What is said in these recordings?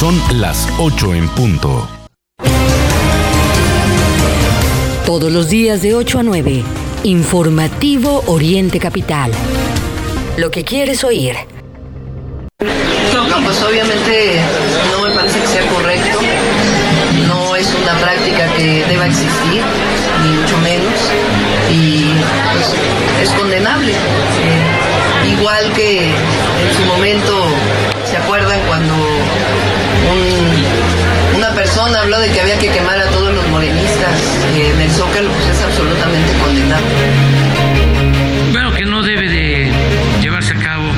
Son las 8 en punto. Todos los días de 8 a 9. Informativo Oriente Capital. Lo que quieres oír. No, pues obviamente no me parece que sea correcto. No es una práctica que deba existir, ni mucho menos. Y pues es condenable. Eh, igual que en su momento, ¿se acuerdan cuando una persona habló de que había que quemar a todos los morenistas eh, en el Zócalo? Pues es absolutamente condenable. Bueno, que no debe de llevarse a cabo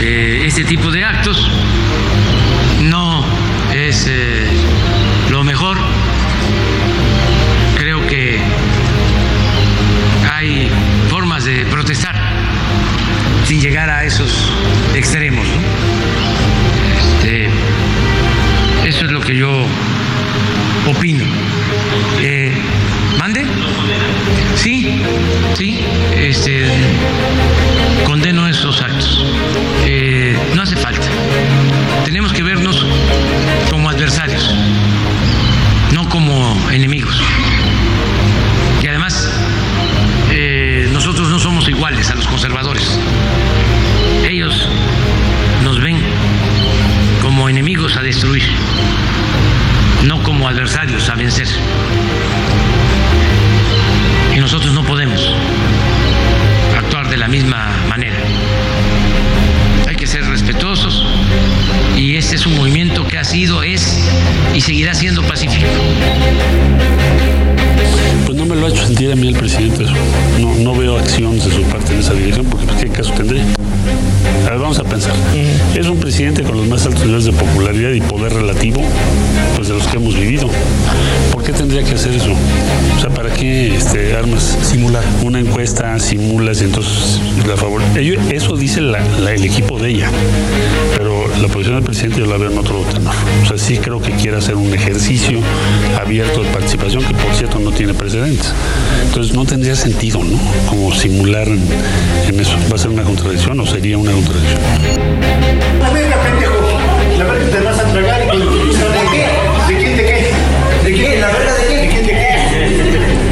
eh, este tipo de actos. No es eh, lo mejor. Creo que hay formas de protestar sin llegar a esos extremos. Que yo opino. Eh, ¿Mande? Sí, sí, este, condeno esos actos. Eh, no hace falta. Tenemos que vernos como adversarios, no como enemigos. Y además, eh, nosotros no somos iguales a los conservadores. Ellos nos ven como enemigos a destruir, no como adversarios a vencer. Y nosotros no podemos actuar de la misma manera. Hay que ser respetuosos y este es un movimiento que ha sido, es y seguirá siendo pacífico. Pues no me lo ha hecho sentir a mí el presidente. No, no veo acción de su parte en esa dirección porque pues, ¿qué caso tendría? A ver, vamos a pensar. Es un presidente con los más altos niveles de popularidad y poder relativo pues de los que hemos vivido. ¿Por qué tendría que hacer eso? O sea, ¿para qué este, armas? Simular. Una encuesta, simulas y entonces la favor. Eso dice la- la- el equipo de ella. Pero la posición del presidente yo la veo en otro tenor. O sea, sí creo que quiere hacer un ejercicio abierto de participación que por cierto no tiene precedentes. Entonces no tendría sentido, ¿no? Como simular en, en eso. ¿Va a ser una contradicción o sería una contradicción? La verga, pendejo. La verga te vas a tragar y ¿De quién de qué? ¿De qué? ¿La verga de qué? ¿De quién de qué?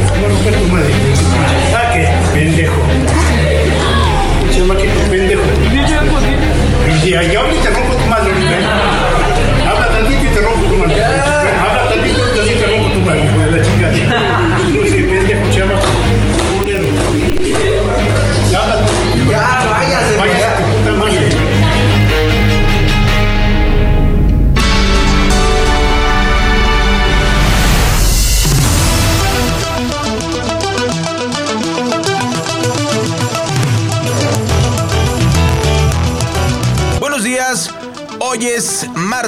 A romper tu madre.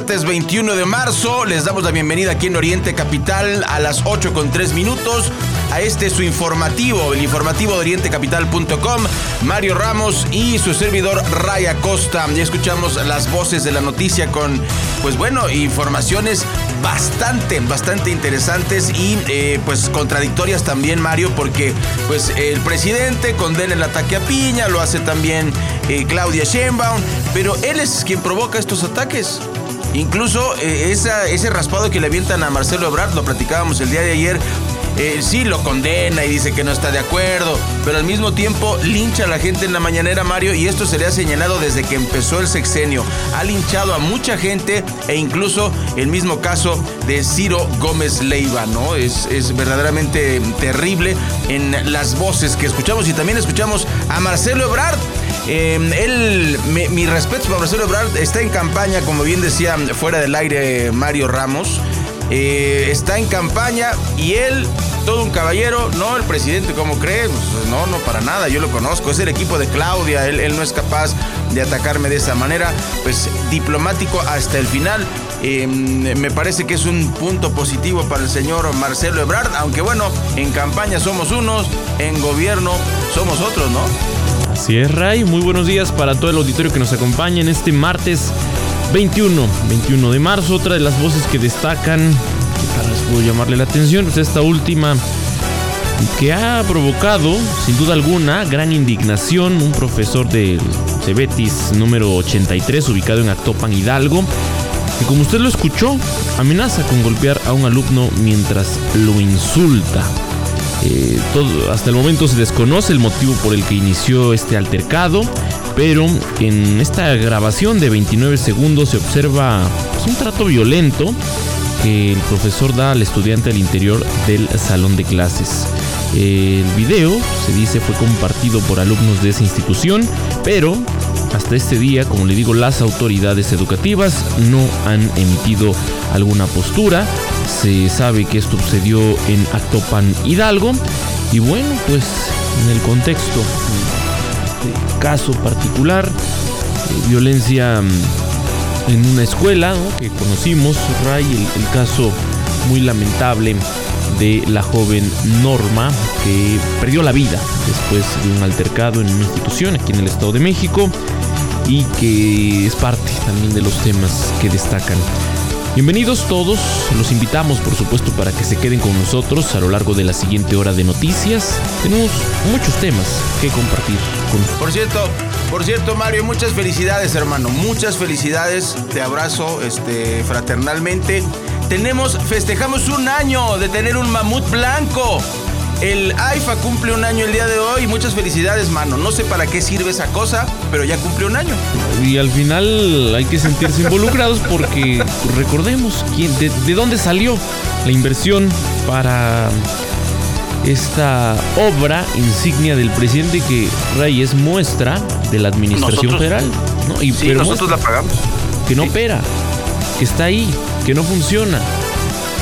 Martes 21 de marzo. Les damos la bienvenida aquí en Oriente Capital a las 8 con 3 minutos. A este su informativo, el informativo de orientecapital.com. Mario Ramos y su servidor Raya Costa. Ya escuchamos las voces de la noticia con, pues bueno, informaciones bastante, bastante interesantes y eh, pues contradictorias también, Mario, porque pues el presidente condena el ataque a Piña, lo hace también eh, Claudia Sheinbaum, pero él es quien provoca estos ataques. Incluso eh, ese raspado que le avientan a Marcelo Ebrard, lo platicábamos el día de ayer, eh, sí lo condena y dice que no está de acuerdo, pero al mismo tiempo lincha a la gente en la mañanera, Mario, y esto se le ha señalado desde que empezó el sexenio. Ha linchado a mucha gente e incluso el mismo caso de Ciro Gómez Leiva, ¿no? Es, es verdaderamente terrible en las voces que escuchamos y también escuchamos a Marcelo Ebrard. Eh, él, me- mi respeto para Marcelo Ebrard, está en campaña, como bien decía fuera del aire Mario Ramos. Eh, está en campaña y él, todo un caballero, no el presidente, como cree? Pues, no, no, para nada, yo lo conozco, es el equipo de Claudia, él, no es capaz de atacarme de esa manera, pues diplomático hasta el final. Eh, me parece que es un punto positivo para el señor Marcelo Ebrard, aunque bueno, en campaña somos unos, en gobierno somos otros, ¿no? Así es, Ray. Muy buenos días para todo el auditorio que nos acompaña en este martes 21, 21 de marzo. Otra de las voces que destacan, que tal vez puedo llamarle la atención, es esta última que ha provocado, sin duda alguna, gran indignación. Un profesor del Cebetis número 83, ubicado en Actopan, Hidalgo, que como usted lo escuchó, amenaza con golpear a un alumno mientras lo insulta. Eh, todo, hasta el momento se desconoce el motivo por el que inició este altercado, pero en esta grabación de 29 segundos se observa pues, un trato violento que el profesor da al estudiante al interior del salón de clases. El video, se dice, fue compartido por alumnos de esa institución, pero hasta este día, como le digo, las autoridades educativas no han emitido alguna postura. Se sabe que esto sucedió en Actopan Hidalgo. Y bueno, pues en el contexto caso particular, eh, violencia mm, en una escuela que conocimos, Ray, el, el caso muy lamentable de la joven Norma que perdió la vida después de un altercado en una institución aquí en el Estado de México y que es parte también de los temas que destacan. Bienvenidos todos, los invitamos por supuesto para que se queden con nosotros a lo largo de la siguiente hora de noticias. Tenemos muchos temas que compartir con Por cierto, por cierto, Mario, muchas felicidades, hermano. Muchas felicidades. Te abrazo este, fraternalmente. Tenemos, festejamos un año de tener un mamut blanco. El AIFA cumple un año el día de hoy. Muchas felicidades, mano. No sé para qué sirve esa cosa, pero ya cumple un año. Y al final hay que sentirse involucrados porque recordemos quién, de, de dónde salió la inversión para esta obra insignia del presidente que Ray es muestra de la administración Nosotros- federal. ¿no? Y, Sí, pero nosotros la pagamos. que no opera, que está ahí, que no funciona,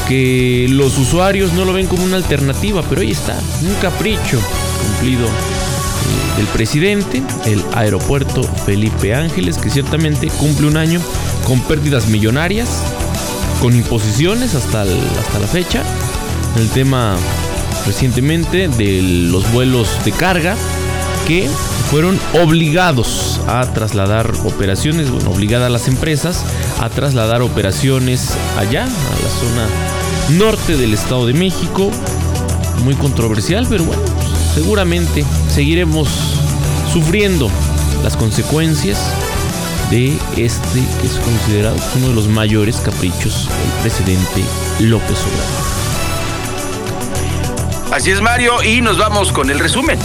que los usuarios no lo ven como una alternativa, pero ahí está, un capricho cumplido eh, del presidente, el aeropuerto Felipe Ángeles, que ciertamente cumple un año con pérdidas millonarias, con imposiciones hasta, el- hasta la fecha, el tema recientemente de los vuelos de carga que fueron obligados a trasladar operaciones, bueno, obligada a las empresas a trasladar operaciones allá, a la zona norte del Estado de México. Muy controversial, pero bueno, seguramente seguiremos sufriendo las consecuencias de este que es considerado uno de los mayores caprichos del presidente López Obrador. Así es, Mario, y nos vamos con el resumen.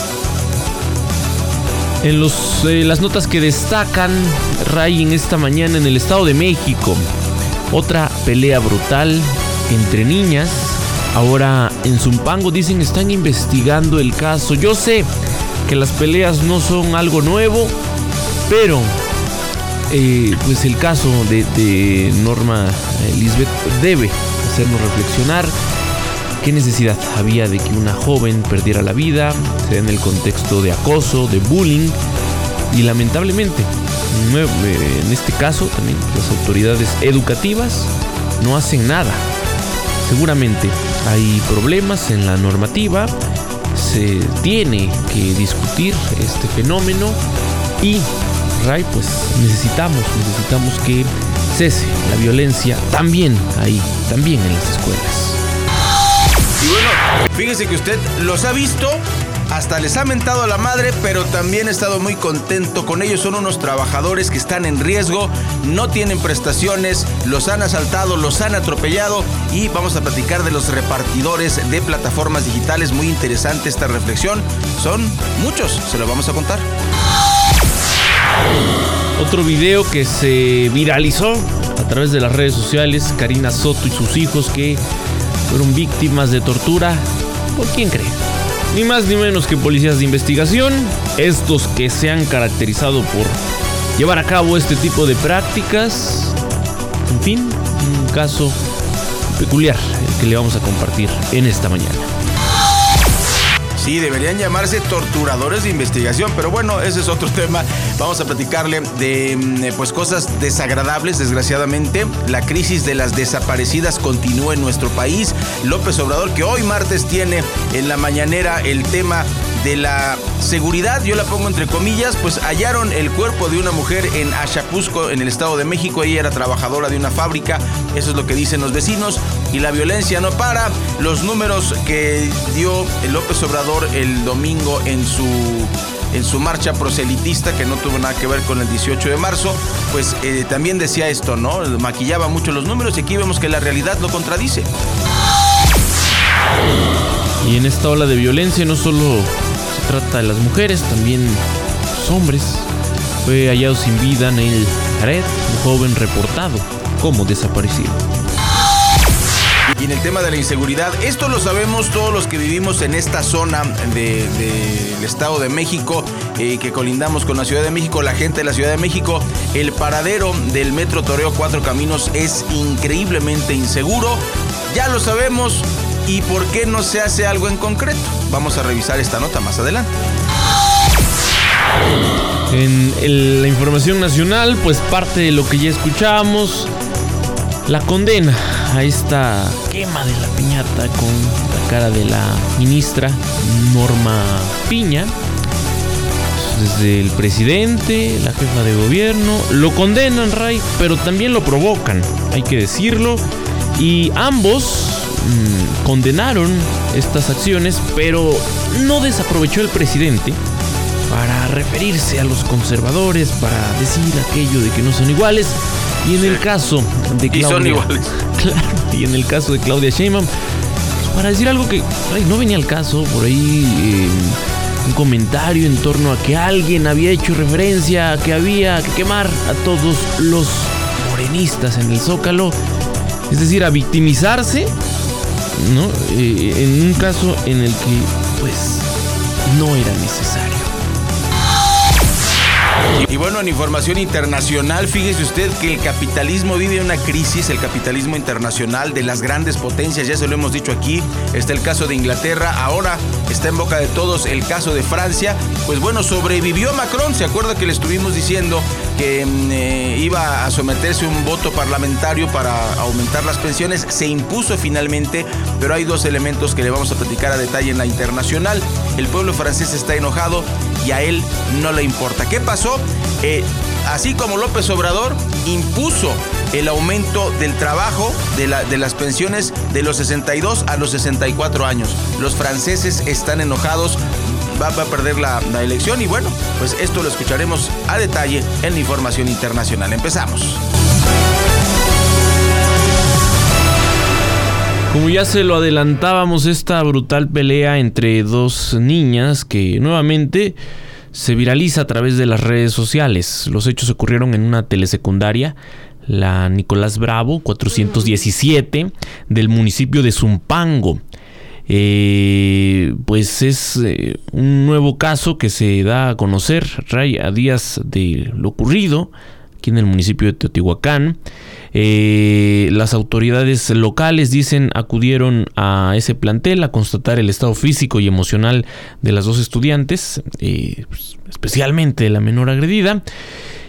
En los, eh, las notas que destacan Ray en esta mañana en el Estado de México. Otra pelea brutal entre niñas. Ahora en Zumpango dicen están investigando el caso. Yo sé que las peleas no son algo nuevo, pero eh, pues el caso de, Norma eh, Lisbeth debe hacernos reflexionar qué necesidad había de que una joven perdiera la vida, se en el contexto de acoso, de bullying y lamentablemente eh, en este caso también las autoridades educativas no hacen nada. Seguramente hay problemas en la normativa, se tiene que discutir este fenómeno y Ray pues necesitamos, necesitamos que cese la violencia también ahí, también en las escuelas. Y bueno, fíjese que usted los ha visto, hasta les ha mentado a la madre, pero también ha estado muy contento con ellos. Son unos trabajadores que están en riesgo, no tienen prestaciones, los han asaltado, los han atropellado y vamos a platicar de los repartidores de plataformas digitales. Muy interesante esta reflexión. Son muchos, se lo vamos a contar. Otro video que se viralizó a través de las redes sociales, Karina Soto y sus hijos que fueron víctimas de tortura. ¿Por quién cree? Ni más ni menos que policías de investigación, estos que se han caracterizado por llevar a cabo este tipo de prácticas. En fin, un caso peculiar el que le vamos a compartir en esta mañana. Sí, deberían llamarse torturadores de investigación, pero bueno, ese es otro tema. Vamos a platicarle de mm, pues cosas desagradables, desgraciadamente. La crisis de las desaparecidas continúa en nuestro país. López Obrador, que hoy martes tiene en la mañanera el tema de la seguridad, yo la pongo entre comillas, pues hallaron el cuerpo de una mujer en Achapuzco, en el Estado de México. Ella era trabajadora de una fábrica, eso es lo que dicen los vecinos. Y la violencia no para. Los números que dio López Obrador el domingo en su en su marcha proselitista que no tuvo nada que ver con el 18 de marzo, pues eh, también decía esto, ¿no? Maquillaba mucho los números y aquí vemos que la realidad lo contradice. Y en esta ola de violencia no solo trata de las mujeres, también los hombres. Fue hallado sin vida Neil Jared, un joven reportado como desaparecido. Y en el tema de la inseguridad, esto lo sabemos todos los que vivimos en esta zona del Estado de México, eh, que colindamos con la Ciudad de México, la gente de la Ciudad de México, el paradero del Metro Toreo Cuatro Caminos es increíblemente inseguro. Ya lo sabemos. ¿Y por qué no se hace algo en concreto? Vamos a revisar esta nota más adelante. En la información nacional, pues parte de lo que ya escuchábamos, la condena a esta quema de la piñata con la cara de la ministra Norma Piña. Desde el presidente, la jefa de gobierno, lo condenan, Ray, pero también lo provocan, hay que decirlo. Y ambos mm, condenaron estas acciones, pero no desaprovechó el presidente para referirse a los conservadores, para decir aquello de que no son iguales. Y en el caso de Claudia. Y son iguales. Claro, y en el caso de Claudia Sheinbaum, pues para decir algo que no venía al caso, por ahí eh, un comentario en torno a que alguien había hecho referencia a que había que quemar a todos los morenistas en el Zócalo. Es decir, a victimizarse, ¿no? Eh, en un caso en el que, pues, no era necesario. Y bueno, en información internacional, fíjese usted que el capitalismo vive una crisis, el capitalismo internacional de las grandes potencias, ya se lo hemos dicho aquí, está el caso de Inglaterra, ahora está en boca de todos el caso de Francia, pues bueno, sobrevivió Macron, se acuerda que le estuvimos diciendo que mm, eh, iba a someterse un voto parlamentario para aumentar las pensiones, se impuso finalmente, pero hay dos elementos que le vamos a platicar a detalle en la internacional, el pueblo francés está enojado y a él no le importa. ¿Qué pasó? Eh, así como López Obrador impuso el aumento del trabajo de, la, de, las pensiones de los 62 a los 64 años. Los franceses están enojados, va, a perder la, la elección y bueno, pues esto lo escucharemos a detalle en la información internacional. Empezamos. Como ya se lo adelantábamos, esta brutal pelea entre dos niñas que nuevamente se viraliza a través de las redes sociales. Los hechos ocurrieron en una telesecundaria, la Nicolás Bravo 417 del municipio de Zumpango. Eh, pues es eh, un nuevo caso que se da a conocer a días de lo ocurrido aquí en el municipio de Teotihuacán. Eh, las autoridades locales dicen acudieron a ese plantel a constatar el estado físico y emocional de las dos estudiantes, eh, especialmente de la menor agredida.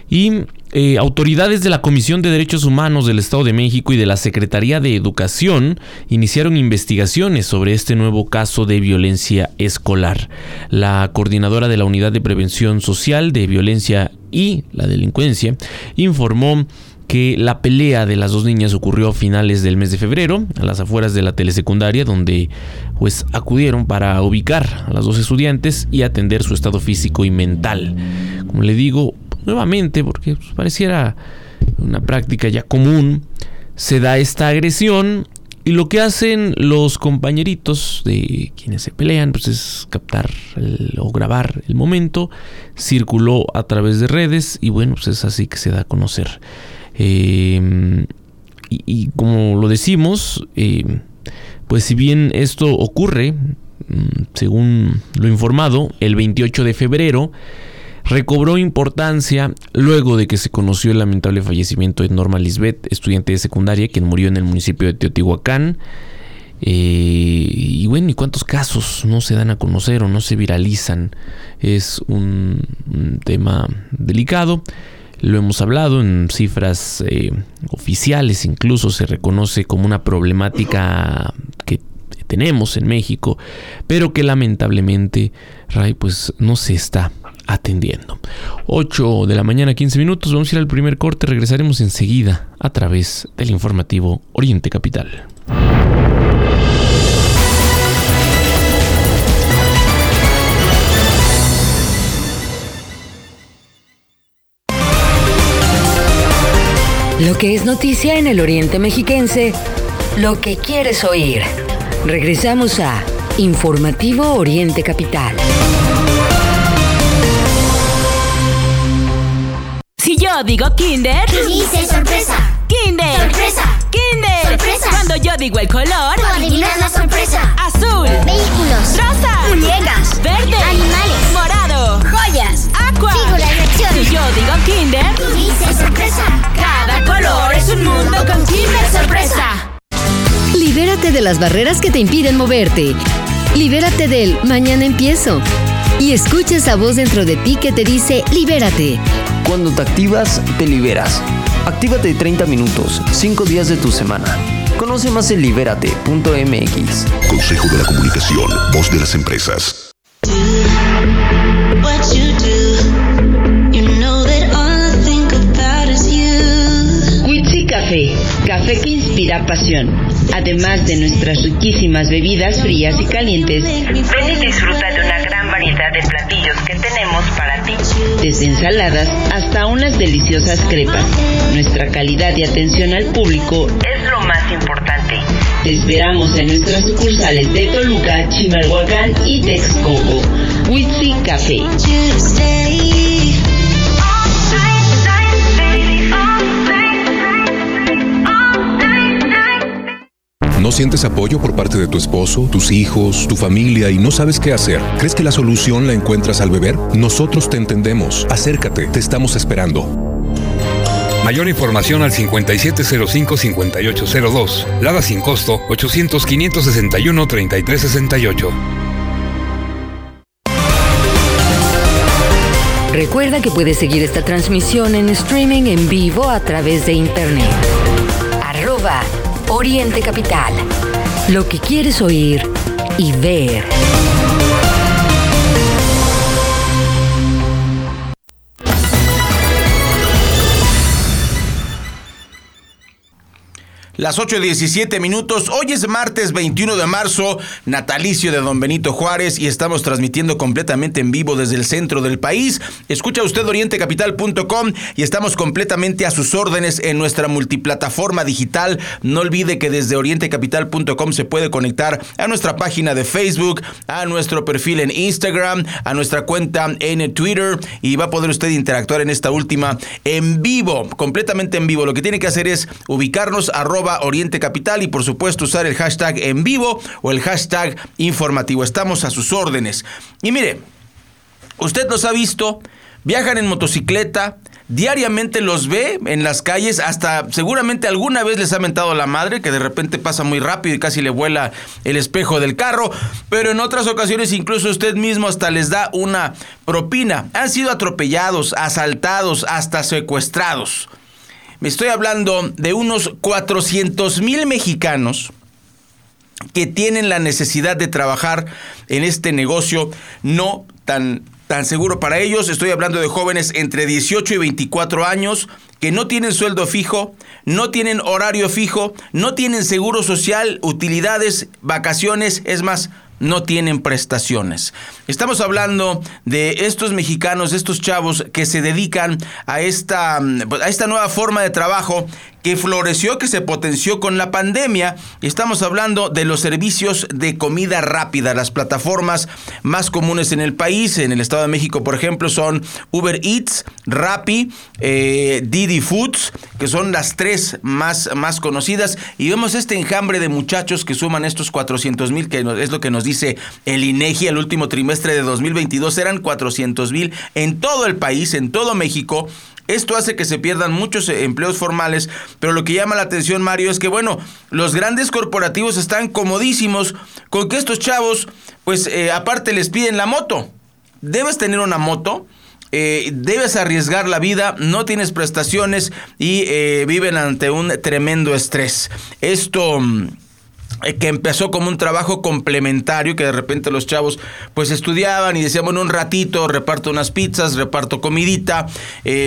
Y eh, autoridades de la Comisión de Derechos Humanos del Estado de México y de la Secretaría de Educación iniciaron investigaciones sobre este nuevo caso de violencia escolar. La coordinadora de la Unidad de Prevención Social de Violencia y la Delincuencia informó que la pelea de las dos niñas ocurrió a finales del mes de febrero, a las afueras de la telesecundaria, donde pues acudieron para ubicar a las dos estudiantes y atender su estado físico y mental. Como le digo, nuevamente, porque pues, pareciera una práctica ya común, se da esta agresión y lo que hacen los compañeritos de quienes se pelean pues es captar o grabar el momento, circuló a través de redes y bueno, pues es así que se da a conocer. Em, y, como lo decimos, em, pues si bien esto ocurre, mm, según lo informado, el 28 de febrero, recobró importancia luego de que se conoció el lamentable fallecimiento de Norma Lisbeth, estudiante de secundaria, quien murió en el municipio de Teotihuacán. Eh, y bueno, ¿y cuántos casos no se dan a conocer o no se viralizan? Es un tema delicado. Lo hemos hablado en cifras eh, oficiales, incluso se reconoce como una problemática que tenemos en México, pero que lamentablemente, Ray, pues no se está atendiendo. 8 de la mañana, 15 minutos, vamos a ir al primer corte, regresaremos enseguida a través del informativo Oriente Capital. Lo que es noticia en el Oriente Mexiquense, lo que quieres oír. Regresamos a Informativo Oriente Capital. Si yo digo Kinder, dice sorpresa. Kinder. Sorpresa. Kinder. Sorpresa. Cuando yo digo el color, Tú adivinas la sorpresa. azul, Vehículos. rosa, Muñecas. verde, Animales. morado, Joyas. aqua. Figuras de acción. Si yo digo Kinder, Tú dices sorpresa. Color es un mundo con Kinder sorpresa. Libérate de las barreras que te impiden moverte. Libérate del mañana empiezo. Y escucha esa voz dentro de ti que te dice libérate. Cuando te activas, te liberas. Actívate 30 minutos, 5 días de tu semana. Conoce más en libérate.mx. Consejo de la Comunicación, voz de las empresas. Café, café que inspira pasión. Además de nuestras riquísimas bebidas frías y calientes, ven y disfruta de una gran variedad de platillos que tenemos para ti. Desde ensaladas hasta unas deliciosas crepas. Nuestra calidad y atención al público es lo más importante. Te esperamos en nuestras sucursales de Toluca, Chimalhuacán y Texcoco. Witsi Café. ¿No sientes apoyo por parte de tu esposo, tus hijos, tu familia y no sabes qué hacer? ¿Crees que la solución la encuentras al beber? Nosotros te entendemos. Acércate, te estamos esperando. Mayor información al 5705-5802. Lada sin costo 800-561-3368. Recuerda que puedes seguir esta transmisión en streaming en vivo a través de internet. Arroba Oriente Capital. Lo que quieres oír y ver. Las 8.17 minutos. Hoy es martes 21 de marzo, natalicio de don Benito Juárez y estamos transmitiendo completamente en vivo desde el centro del país. Escucha usted orientecapital.com y estamos completamente a sus órdenes en nuestra multiplataforma digital. No olvide que desde orientecapital.com se puede conectar a nuestra página de Facebook, a nuestro perfil en Instagram, a nuestra cuenta en Twitter y va a poder usted interactuar en esta última en vivo, completamente en vivo. Lo que tiene que hacer es ubicarnos arroba Oriente Capital y por supuesto usar el hashtag en vivo o el hashtag informativo. Estamos a sus órdenes. Y mire, usted los ha visto, viajan en motocicleta, diariamente los ve en las calles, hasta seguramente alguna vez les ha mentado la madre, que de repente pasa muy rápido y casi le vuela el espejo del carro, pero en otras ocasiones incluso usted mismo hasta les da una propina. Han sido atropellados, asaltados, hasta secuestrados. Me estoy hablando de unos 400 mil mexicanos que tienen la necesidad de trabajar en este negocio no tan, tan seguro para ellos. Estoy hablando de jóvenes entre 18 y 24 años que no tienen sueldo fijo, no tienen horario fijo, no tienen seguro social, utilidades, vacaciones, es más, no tienen prestaciones. Estamos hablando de estos mexicanos, estos chavos que se dedican a esta, a esta nueva forma de trabajo que floreció, que se potenció con la pandemia. Estamos hablando de los servicios de comida rápida, las plataformas más comunes en el país. En el Estado de México, por ejemplo, son Uber Eats, Rappi, eh, Didi Foods, que son las tres más, más conocidas. Y vemos este enjambre de muchachos que suman estos 400 mil, que es lo que nos dice el INEGI el último trimestre de 2022. Eran 400 mil en todo el país, en todo México. Esto hace que se pierdan muchos empleos formales, pero lo que llama la atención, Mario, es que, bueno, los grandes corporativos están comodísimos con que estos chavos, pues eh, aparte les piden la moto. Debes tener una moto. Eh, debes arriesgar la vida, no tienes prestaciones y eh, viven ante un tremendo estrés. Esto eh, que empezó como un trabajo complementario, que de repente los chavos pues estudiaban y decían, bueno, un ratito reparto unas pizzas, reparto comidita,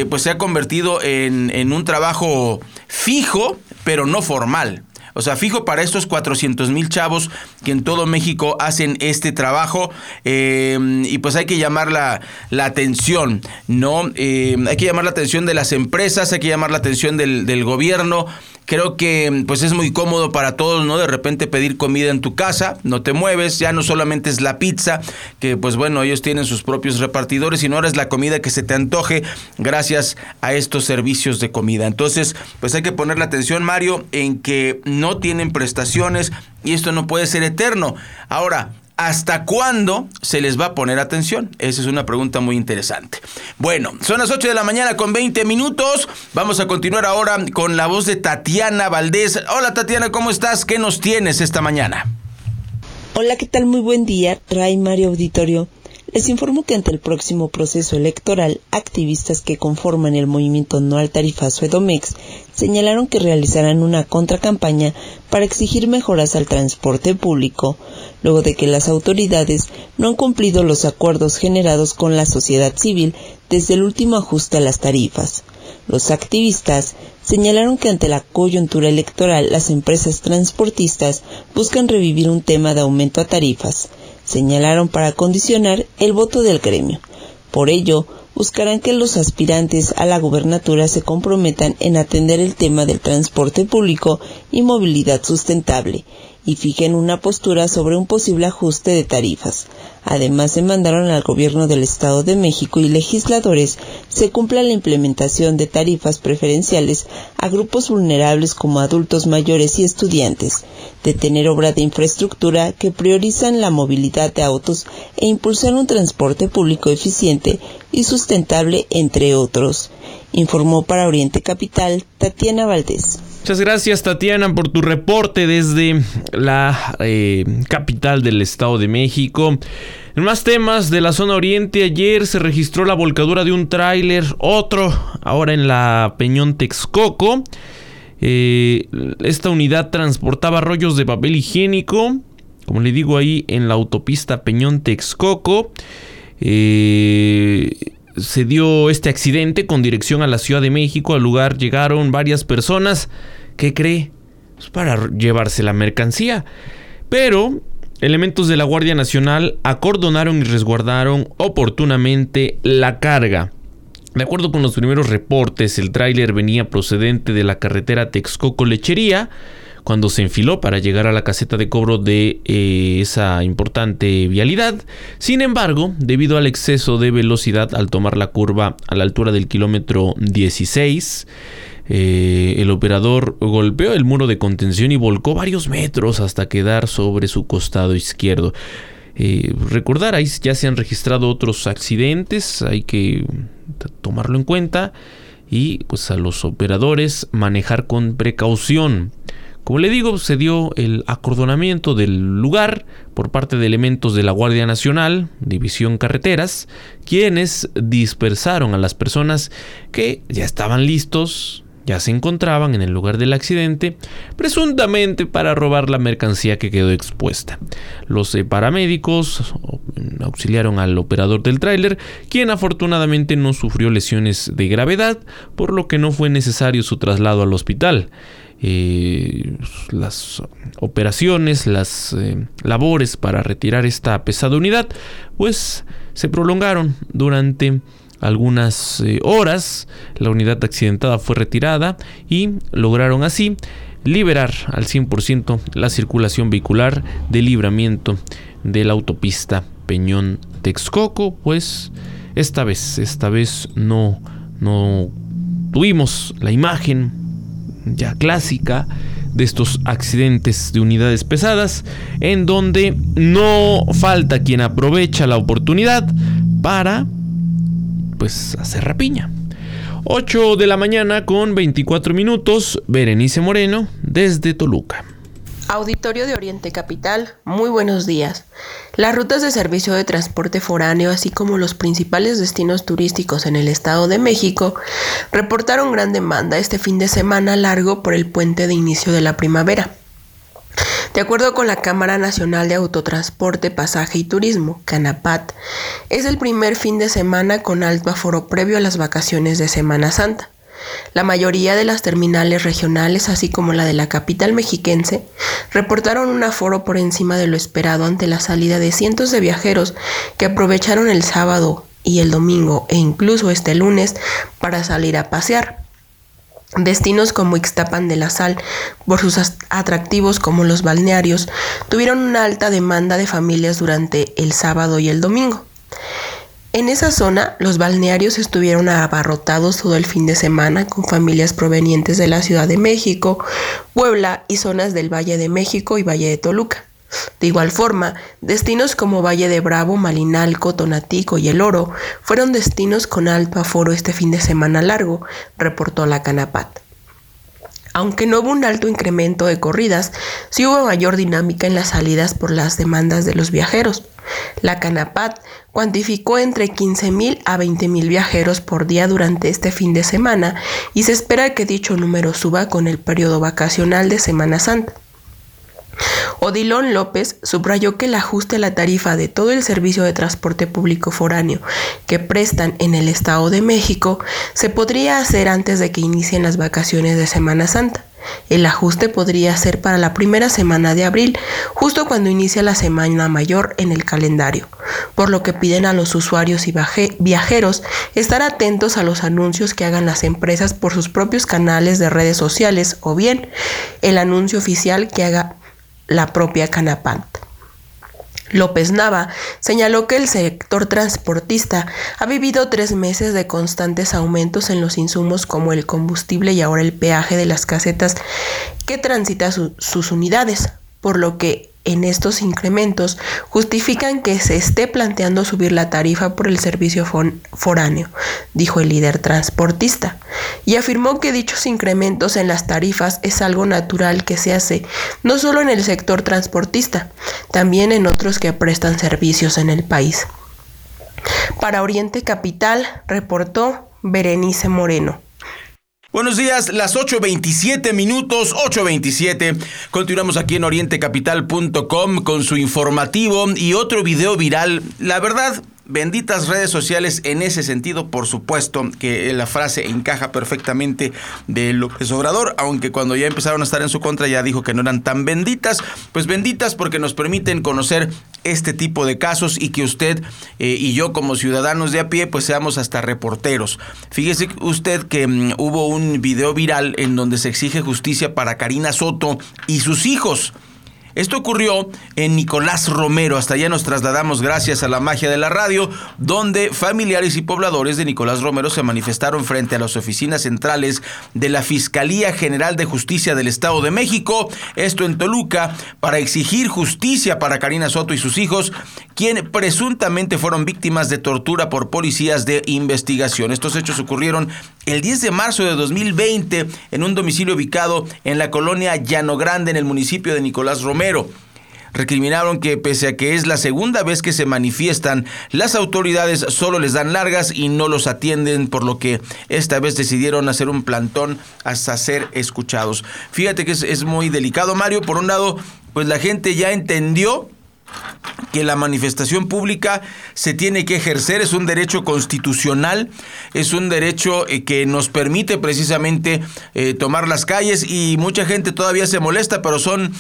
pues se ha convertido en un trabajo fijo, pero no formal. O sea, fijo para estos 400 mil chavos que en todo México hacen este trabajo. eh, y pues hay que llamar la, la atención, ¿no? Eh, hay que llamar la atención de las empresas, hay que llamar la atención del, del gobierno. Creo que pues es muy cómodo para todos, ¿no? De repente pedir comida en tu casa, no te mueves, ya no solamente es la pizza, que pues bueno, ellos tienen sus propios repartidores, sino ahora es la comida que se te antoje gracias a estos servicios de comida. Entonces, pues hay que poner la atención, Mario, en que no tienen prestaciones y esto no puede ser eterno. Ahora, ¿Hasta cuándo se les va a poner atención? Esa es una pregunta muy interesante. Bueno, son las 8 de la mañana con 20 minutos. Vamos a continuar ahora con la voz de Tatiana Valdés. Hola Tatiana, ¿cómo estás? ¿Qué nos tienes esta mañana? Hola, ¿qué tal? Muy buen día, Ray Mario Auditorio. Les informo que ante el próximo proceso electoral, activistas que conforman el movimiento No al Tarifazo Edomex señalaron que realizarán una contracampaña para exigir mejoras al transporte público, luego de que las autoridades no han cumplido los acuerdos generados con la sociedad civil desde el último ajuste a las tarifas. Los activistas señalaron que ante la coyuntura electoral las empresas transportistas buscan revivir un tema de aumento a tarifas, señalaron para condicionar el voto del gremio. Por ello, buscarán que los aspirantes a la gubernatura se comprometan en atender el tema del transporte público y movilidad sustentable y fijen una postura sobre un posible ajuste de tarifas. Además, demandaron al gobierno del Estado de México y legisladores se cumpla la implementación de tarifas preferenciales a grupos vulnerables como adultos mayores y estudiantes, detener obra de infraestructura que priorizan la movilidad de autos e impulsar un transporte público eficiente y sustentable, entre otros. Informó para Oriente Capital Tatiana Valdés. Muchas gracias Tatiana por tu reporte desde la eh, capital del Estado de México. En más temas de la zona oriente, ayer se registró la volcadura de un tráiler, otro ahora en la Peñón Texcoco. Eh, esta unidad transportaba rollos de papel higiénico, como le digo ahí en la autopista Peñón Texcoco. Eh, se dio este accidente con dirección a la Ciudad de México. Al lugar llegaron varias personas. ¿Qué cree? Pues para llevarse la mercancía. Pero elementos de la Guardia Nacional acordonaron y resguardaron oportunamente la carga. De acuerdo con los primeros reportes, el tráiler venía procedente de la carretera Texcoco-Lechería cuando se enfiló para llegar a la caseta de cobro de eh, esa importante vialidad. Sin embargo, debido al exceso de velocidad al tomar la curva a la altura del kilómetro 16, eh, el operador golpeó el muro de contención y volcó varios metros hasta quedar sobre su costado izquierdo. Eh, recordar, ahí ya se han registrado otros accidentes, hay que tomarlo en cuenta y pues a los operadores manejar con precaución. Como le digo, se dio el acordonamiento del lugar por parte de elementos de la Guardia Nacional, División Carreteras, quienes dispersaron a las personas que ya estaban listos, ya se encontraban en el lugar del accidente, presuntamente para robar la mercancía que quedó expuesta. Los eh, paramédicos auxiliaron al operador del tráiler, quien afortunadamente no sufrió lesiones de gravedad, por lo que no fue necesario su traslado al hospital. Eh, las operaciones, las eh, labores para retirar esta pesada unidad, pues se prolongaron durante algunas eh, horas. La unidad accidentada fue retirada y lograron así liberar al 100% la circulación vehicular de libramiento de la autopista Peñón Texcoco, pues esta vez, esta vez no, no tuvimos la imagen ya clásica de estos accidentes de unidades pesadas, en donde no falta quien aprovecha la oportunidad para pues hacer rapiña. 8 de la mañana con 24 minutos, Berenice Moreno desde Toluca. Auditorio de Oriente Capital, muy buenos días. Las rutas de servicio de transporte foráneo, así como los principales destinos turísticos en el Estado de México, reportaron gran demanda este fin de semana largo por el puente de inicio de la primavera. De acuerdo con la Cámara Nacional de Autotransporte, Pasaje y Turismo, CANAPAT, es el primer fin de semana con alto aforo previo a las vacaciones de Semana Santa. La mayoría de las terminales regionales, así como la de la capital mexiquense, reportaron un aforo por encima de lo esperado ante la salida de cientos de viajeros que aprovecharon el sábado y el domingo e incluso este lunes para salir a pasear. Destinos como Ixtapan de la Sal, por sus atractivos como los balnearios, tuvieron una alta demanda de familias durante el sábado y el domingo. En esa zona, los balnearios estuvieron abarrotados todo el fin de semana con familias provenientes de la Ciudad de México, Puebla y zonas del Valle de México y Valle de Toluca. De igual forma, destinos como Valle de Bravo, Malinalco, Tonatico y El Oro fueron destinos con alto aforo este fin de semana largo, reportó la Canapat. Aunque no hubo un alto incremento de corridas, sí hubo mayor dinámica en las salidas por las demandas de los viajeros. La Canapat cuantificó entre 15.000 a 20.000 viajeros por día durante este fin de semana y se espera que dicho número suba con el periodo vacacional de Semana Santa. Odilon López subrayó que el ajuste a la tarifa de todo el servicio de transporte público foráneo que prestan en el Estado de México se podría hacer antes de que inicien las vacaciones de Semana Santa. El ajuste podría ser para la primera semana de abril, justo cuando inicia la semana mayor en el calendario, por lo que piden a los usuarios y viajeros estar atentos a los anuncios que hagan las empresas por sus propios canales de redes sociales o bien el anuncio oficial que haga la propia Canapant. López Nava señaló que el sector transportista ha vivido tres meses de constantes aumentos en los insumos como el combustible y ahora el peaje de las casetas que transita sus unidades, por lo que en estos incrementos justifican que se esté planteando subir la tarifa por el servicio foráneo, dijo el líder transportista, y afirmó que dichos incrementos en las tarifas es algo natural que se hace no solo en el sector transportista, también en otros que prestan servicios en el país. Para Oriente Capital, reportó Berenice Moreno. Buenos días, las 8.27 minutos, 8.27. Continuamos aquí en orientecapital.com con su informativo y otro video viral. La verdad, Benditas redes sociales en ese sentido, por supuesto que la frase encaja perfectamente de López Obrador, aunque cuando ya empezaron a estar en su contra ya dijo que no eran tan benditas, pues benditas porque nos permiten conocer este tipo de casos y que usted eh, y yo como ciudadanos de a pie pues seamos hasta reporteros. Fíjese usted que mm, hubo un video viral en donde se exige justicia para Karina Soto y sus hijos. Esto ocurrió en Nicolás Romero. Hasta allá nos trasladamos gracias a la magia de la radio, donde familiares y pobladores de Nicolás Romero se manifestaron frente a las oficinas centrales de la Fiscalía General de Justicia del Estado de México, esto en Toluca, para exigir justicia para Karina Soto y sus hijos, quienes presuntamente fueron víctimas de tortura por policías de investigación. Estos hechos ocurrieron el 10 de marzo de 2020 en un domicilio ubicado en la colonia Llano Grande, en el municipio de Nicolás Romero. Recriminaron que pese a que es la segunda vez que se manifiestan, las autoridades solo les dan largas y no los atienden, por lo que esta vez decidieron hacer un plantón hasta ser escuchados. Fíjate que es, es muy delicado, Mario. Por un lado, pues la gente ya entendió que la manifestación pública se tiene que ejercer, es un derecho constitucional, es un derecho eh, que nos permite precisamente eh, tomar las calles y mucha gente todavía se molesta, pero son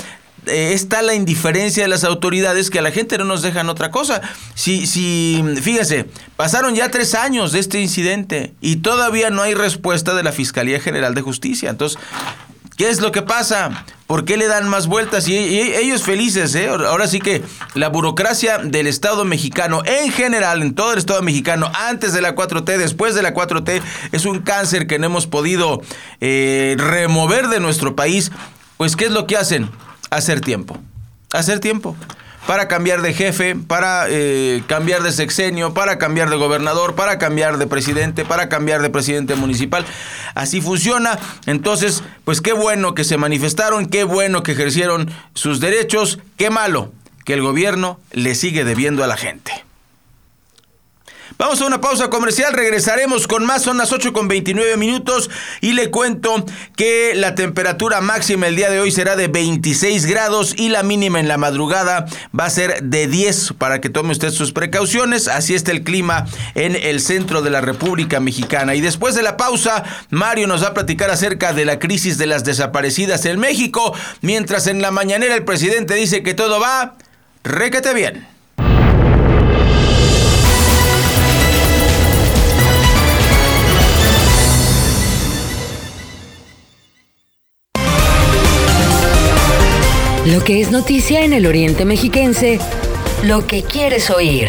eh, está la indiferencia de las autoridades que a la gente no nos dejan otra cosa. Si, si, fíjese, pasaron ya tres años de este incidente y todavía no hay respuesta de la Fiscalía General de Justicia. Entonces, ¿qué es lo que pasa? ¿Por qué le dan más vueltas? Y, ellos felices, ¿eh? Ahora sí que la burocracia del Estado mexicano, en general, en todo el Estado mexicano, antes de la 4T, después de la 4T, es un cáncer que no hemos podido eh, remover de nuestro país. Pues, ¿qué es lo que hacen? Hacer tiempo. Hacer tiempo. Para cambiar de jefe, para eh, cambiar de sexenio, para cambiar de gobernador, para cambiar de presidente, para cambiar de presidente municipal. Así funciona. Entonces, pues qué bueno que se manifestaron, qué bueno que ejercieron sus derechos, qué malo que el gobierno le sigue debiendo a la gente. Vamos a una pausa comercial, regresaremos con más, son las 8 con 29 minutos y le cuento que la temperatura máxima el día de hoy será de 26 grados y la mínima en la madrugada va a ser de 10 para que tome usted sus precauciones. Así está el clima en el centro de la República Mexicana. Y después de la pausa, Mario nos va a platicar acerca de la crisis de las desaparecidas en México, mientras en la mañanera el presidente dice que todo va requete bien. Lo que es noticia en el Oriente Mexiquense, lo que quieres oír.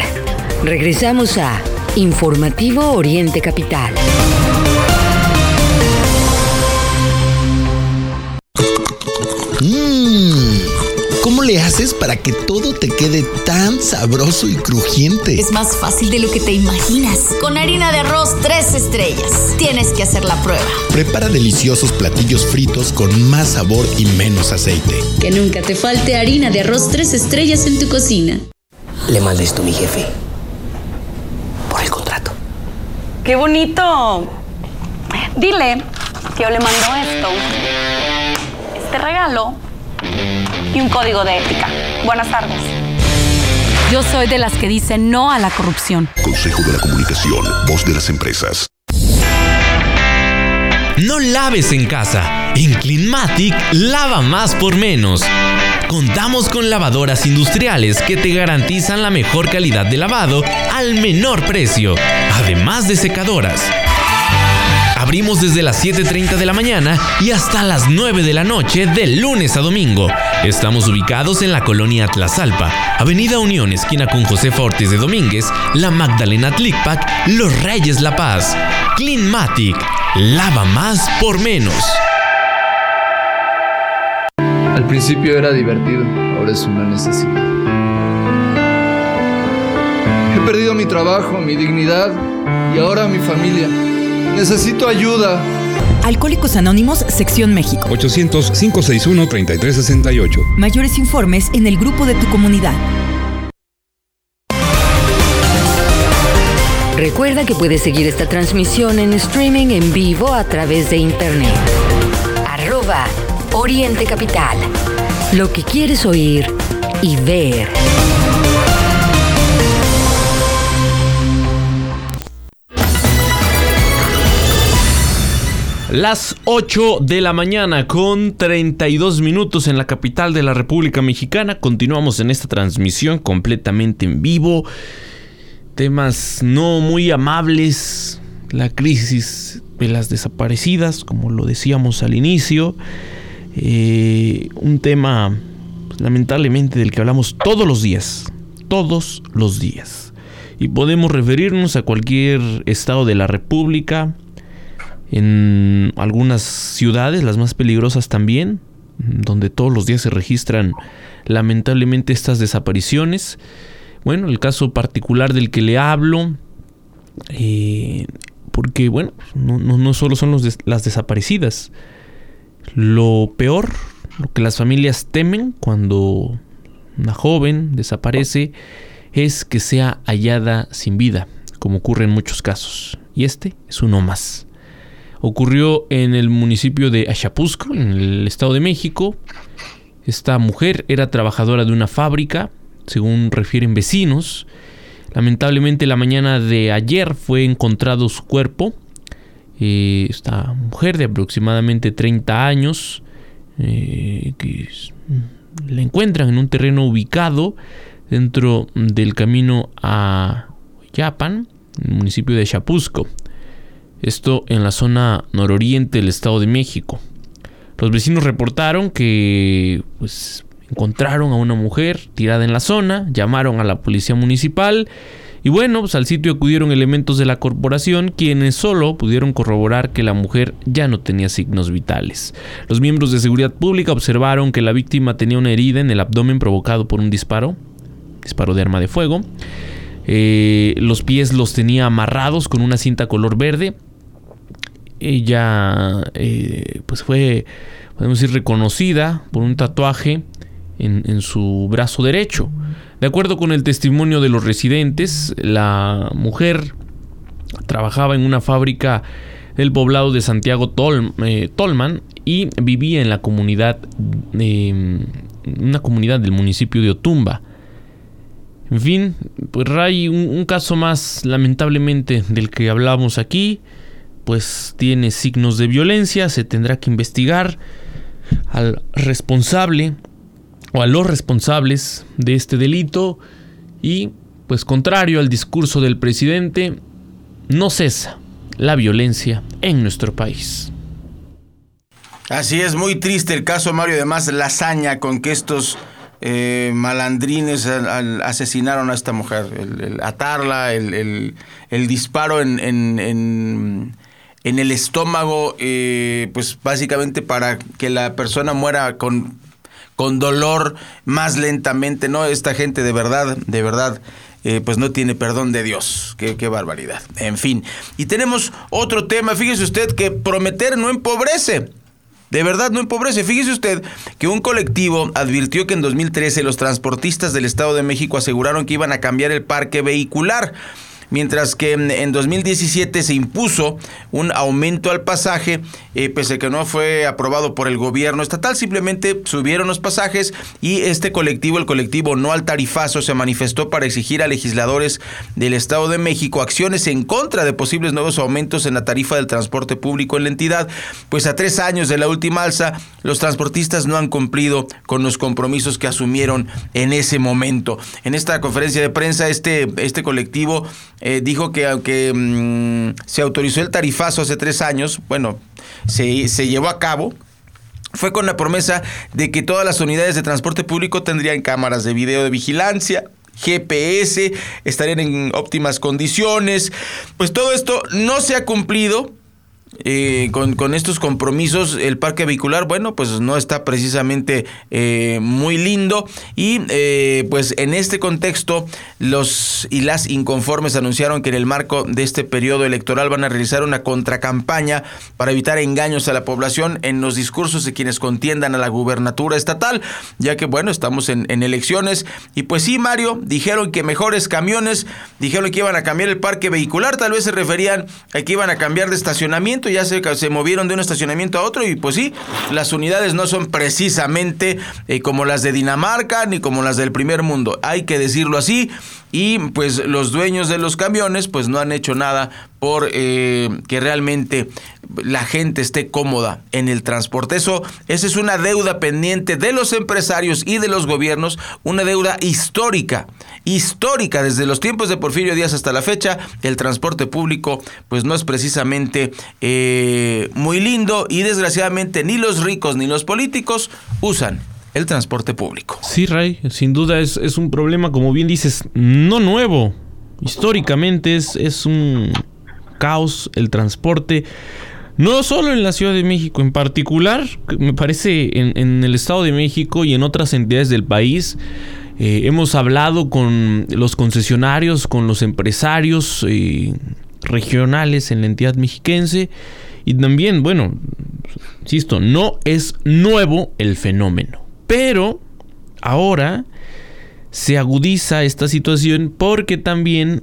Regresamos a Informativo Oriente Capital. Haces para que todo te quede tan sabroso y crujiente? Es más fácil de lo que te imaginas. Con harina de arroz tres estrellas. Tienes que hacer la prueba. Prepara deliciosos platillos fritos con más sabor y menos aceite. Que nunca te falte harina de arroz tres estrellas en tu cocina. Le manda esto a mi jefe. Por el contrato. ¡Qué bonito! Dile que yo le mando esto, este regalo y un código de ética. Buenas tardes. Yo soy de las que dicen no a la corrupción. Consejo de la Comunicación, voz de las empresas. No laves en casa. En Cleanmatic, lava más por menos. Contamos con lavadoras industriales que te garantizan la mejor calidad de lavado al menor precio, además de secadoras. Abrimos desde las 7.30 de la mañana y hasta las 9 de la noche de lunes a domingo. Estamos ubicados en la colonia Tlazalpa, Avenida Unión, esquina con José Fortes de Domínguez, La Magdalena Tlicpac, Los Reyes La Paz. Cleanmatic, lava más por menos. Al principio era divertido, ahora es una necesidad. He perdido mi trabajo, mi dignidad y ahora mi familia. Necesito ayuda. Alcohólicos Anónimos, Sección México. 800-561-3368. Mayores informes en el grupo de tu comunidad. Recuerda que puedes seguir esta transmisión en streaming en vivo a través de internet. Arroba Oriente Capital. Lo que quieres oír y ver. Las 8 de la mañana con 32 minutos en la capital de la República Mexicana. Continuamos en esta transmisión completamente en vivo. Temas no muy amables. La crisis de las desaparecidas, como lo decíamos al inicio. Eh, un tema pues, lamentablemente del que hablamos todos los días. Todos los días. Y podemos referirnos a cualquier estado de la República en algunas ciudades, las más peligrosas también, donde todos los días se registran lamentablemente estas desapariciones. Bueno, el caso particular del que le hablo, eh, porque bueno, no, solo son las desaparecidas, lo peor, lo que las familias temen cuando una joven desaparece, es que sea hallada sin vida, como ocurre en muchos casos. Y este es uno más ocurrió en el municipio de Achapuzco, en el Estado de México. Esta mujer era trabajadora de una fábrica, según refieren vecinos. Lamentablemente la mañana de ayer fue encontrado su cuerpo. Eh, esta mujer de aproximadamente 30 años, eh, que la encuentran en un terreno ubicado dentro del camino a Yapan, en el municipio de Chapuzco. Esto en la zona nororiente del Estado de México. Los vecinos reportaron que pues, encontraron a una mujer tirada en la zona, llamaron a la policía municipal y bueno, pues al sitio acudieron elementos de la corporación quienes solo pudieron corroborar que la mujer ya no tenía signos vitales. Los miembros de seguridad pública observaron que la víctima tenía una herida en el abdomen provocado por un disparo, disparo de arma de fuego. Eh, los pies los tenía amarrados con una cinta color verde ella eh, pues fue, podemos decir, reconocida por un tatuaje en, su brazo derecho. De acuerdo con el testimonio de los residentes, la mujer trabajaba en una fábrica del poblado de Santiago eh, Tolman y vivía en la comunidad, eh, una comunidad del municipio de Otumba. En fin, pues Ray, un, caso más lamentablemente del que hablamos aquí, pues tiene signos de violencia, se tendrá que investigar al responsable o a los responsables de este delito y pues contrario al discurso del presidente, no cesa la violencia en nuestro país. Así es, muy triste el caso Mario, además la hazaña con que estos eh, malandrines asesinaron a esta mujer, el, atarla, el, disparo en, en, el estómago, eh, pues básicamente para que la persona muera con, con dolor más lentamente, ¿no? Esta gente de verdad, de verdad. Eh, pues no tiene perdón de Dios. Qué, barbaridad. En fin. Y tenemos otro tema. Fíjese usted que prometer no empobrece. De verdad no empobrece. Fíjese usted que un colectivo advirtió que en 2013 los transportistas del Estado de México aseguraron que iban a cambiar el parque vehicular mientras que en 2017 se impuso un aumento al pasaje, eh, pese a que no fue aprobado por el gobierno estatal, simplemente subieron los pasajes y este colectivo, el colectivo No al Tarifazo, se manifestó para exigir a legisladores del Estado de México acciones en contra de posibles nuevos aumentos en la tarifa del transporte público en la entidad, pues a tres años de la última alza, los transportistas no han cumplido con los compromisos que asumieron en ese momento. En esta conferencia de prensa, este, este colectivo eh, dijo que aunque mm, se autorizó el tarifazo hace tres años, bueno, se, se llevó a cabo, fue con la promesa de que todas las unidades de transporte público tendrían cámaras de video de vigilancia, GPS, estarían en óptimas condiciones. Pues todo esto no se ha cumplido eh, con, estos compromisos el parque vehicular, bueno, pues no está precisamente eh, muy lindo. Y eh, pues en este contexto los y las inconformes anunciaron que en el marco de este periodo electoral van a realizar una contracampaña para evitar engaños a la población en los discursos de quienes contiendan a la gubernatura estatal, ya que bueno, estamos en elecciones. Y pues sí, Mario, dijeron que mejores camiones, dijeron que iban a cambiar el parque vehicular, tal vez se referían a que iban a cambiar de estacionamiento, ya se, se movieron de un estacionamiento a otro y pues sí, las unidades no son precisamente eh, como las de Dinamarca ni como las del primer mundo, hay que decirlo así y pues los dueños de los camiones pues no han hecho nada por eh, que realmente la gente esté cómoda en el transporte. Eso, esa es una deuda pendiente de los empresarios y de los gobiernos, una deuda histórica, histórica desde los tiempos de Porfirio Díaz hasta la fecha. El transporte público pues no es precisamente eh, muy lindo y desgraciadamente ni los ricos ni los políticos usan el transporte público. Sí, Ray, sin duda es, es un problema, como bien dices, no nuevo. Históricamente es, es un caos el transporte. No solo en la Ciudad de México, en particular, me parece en, el Estado de México y en otras entidades del país. Eh, hemos hablado con los concesionarios, con los empresarios eh, regionales en la entidad mexiquense. Y también, bueno, insisto, no es nuevo el fenómeno. Pero ahora se agudiza esta situación porque también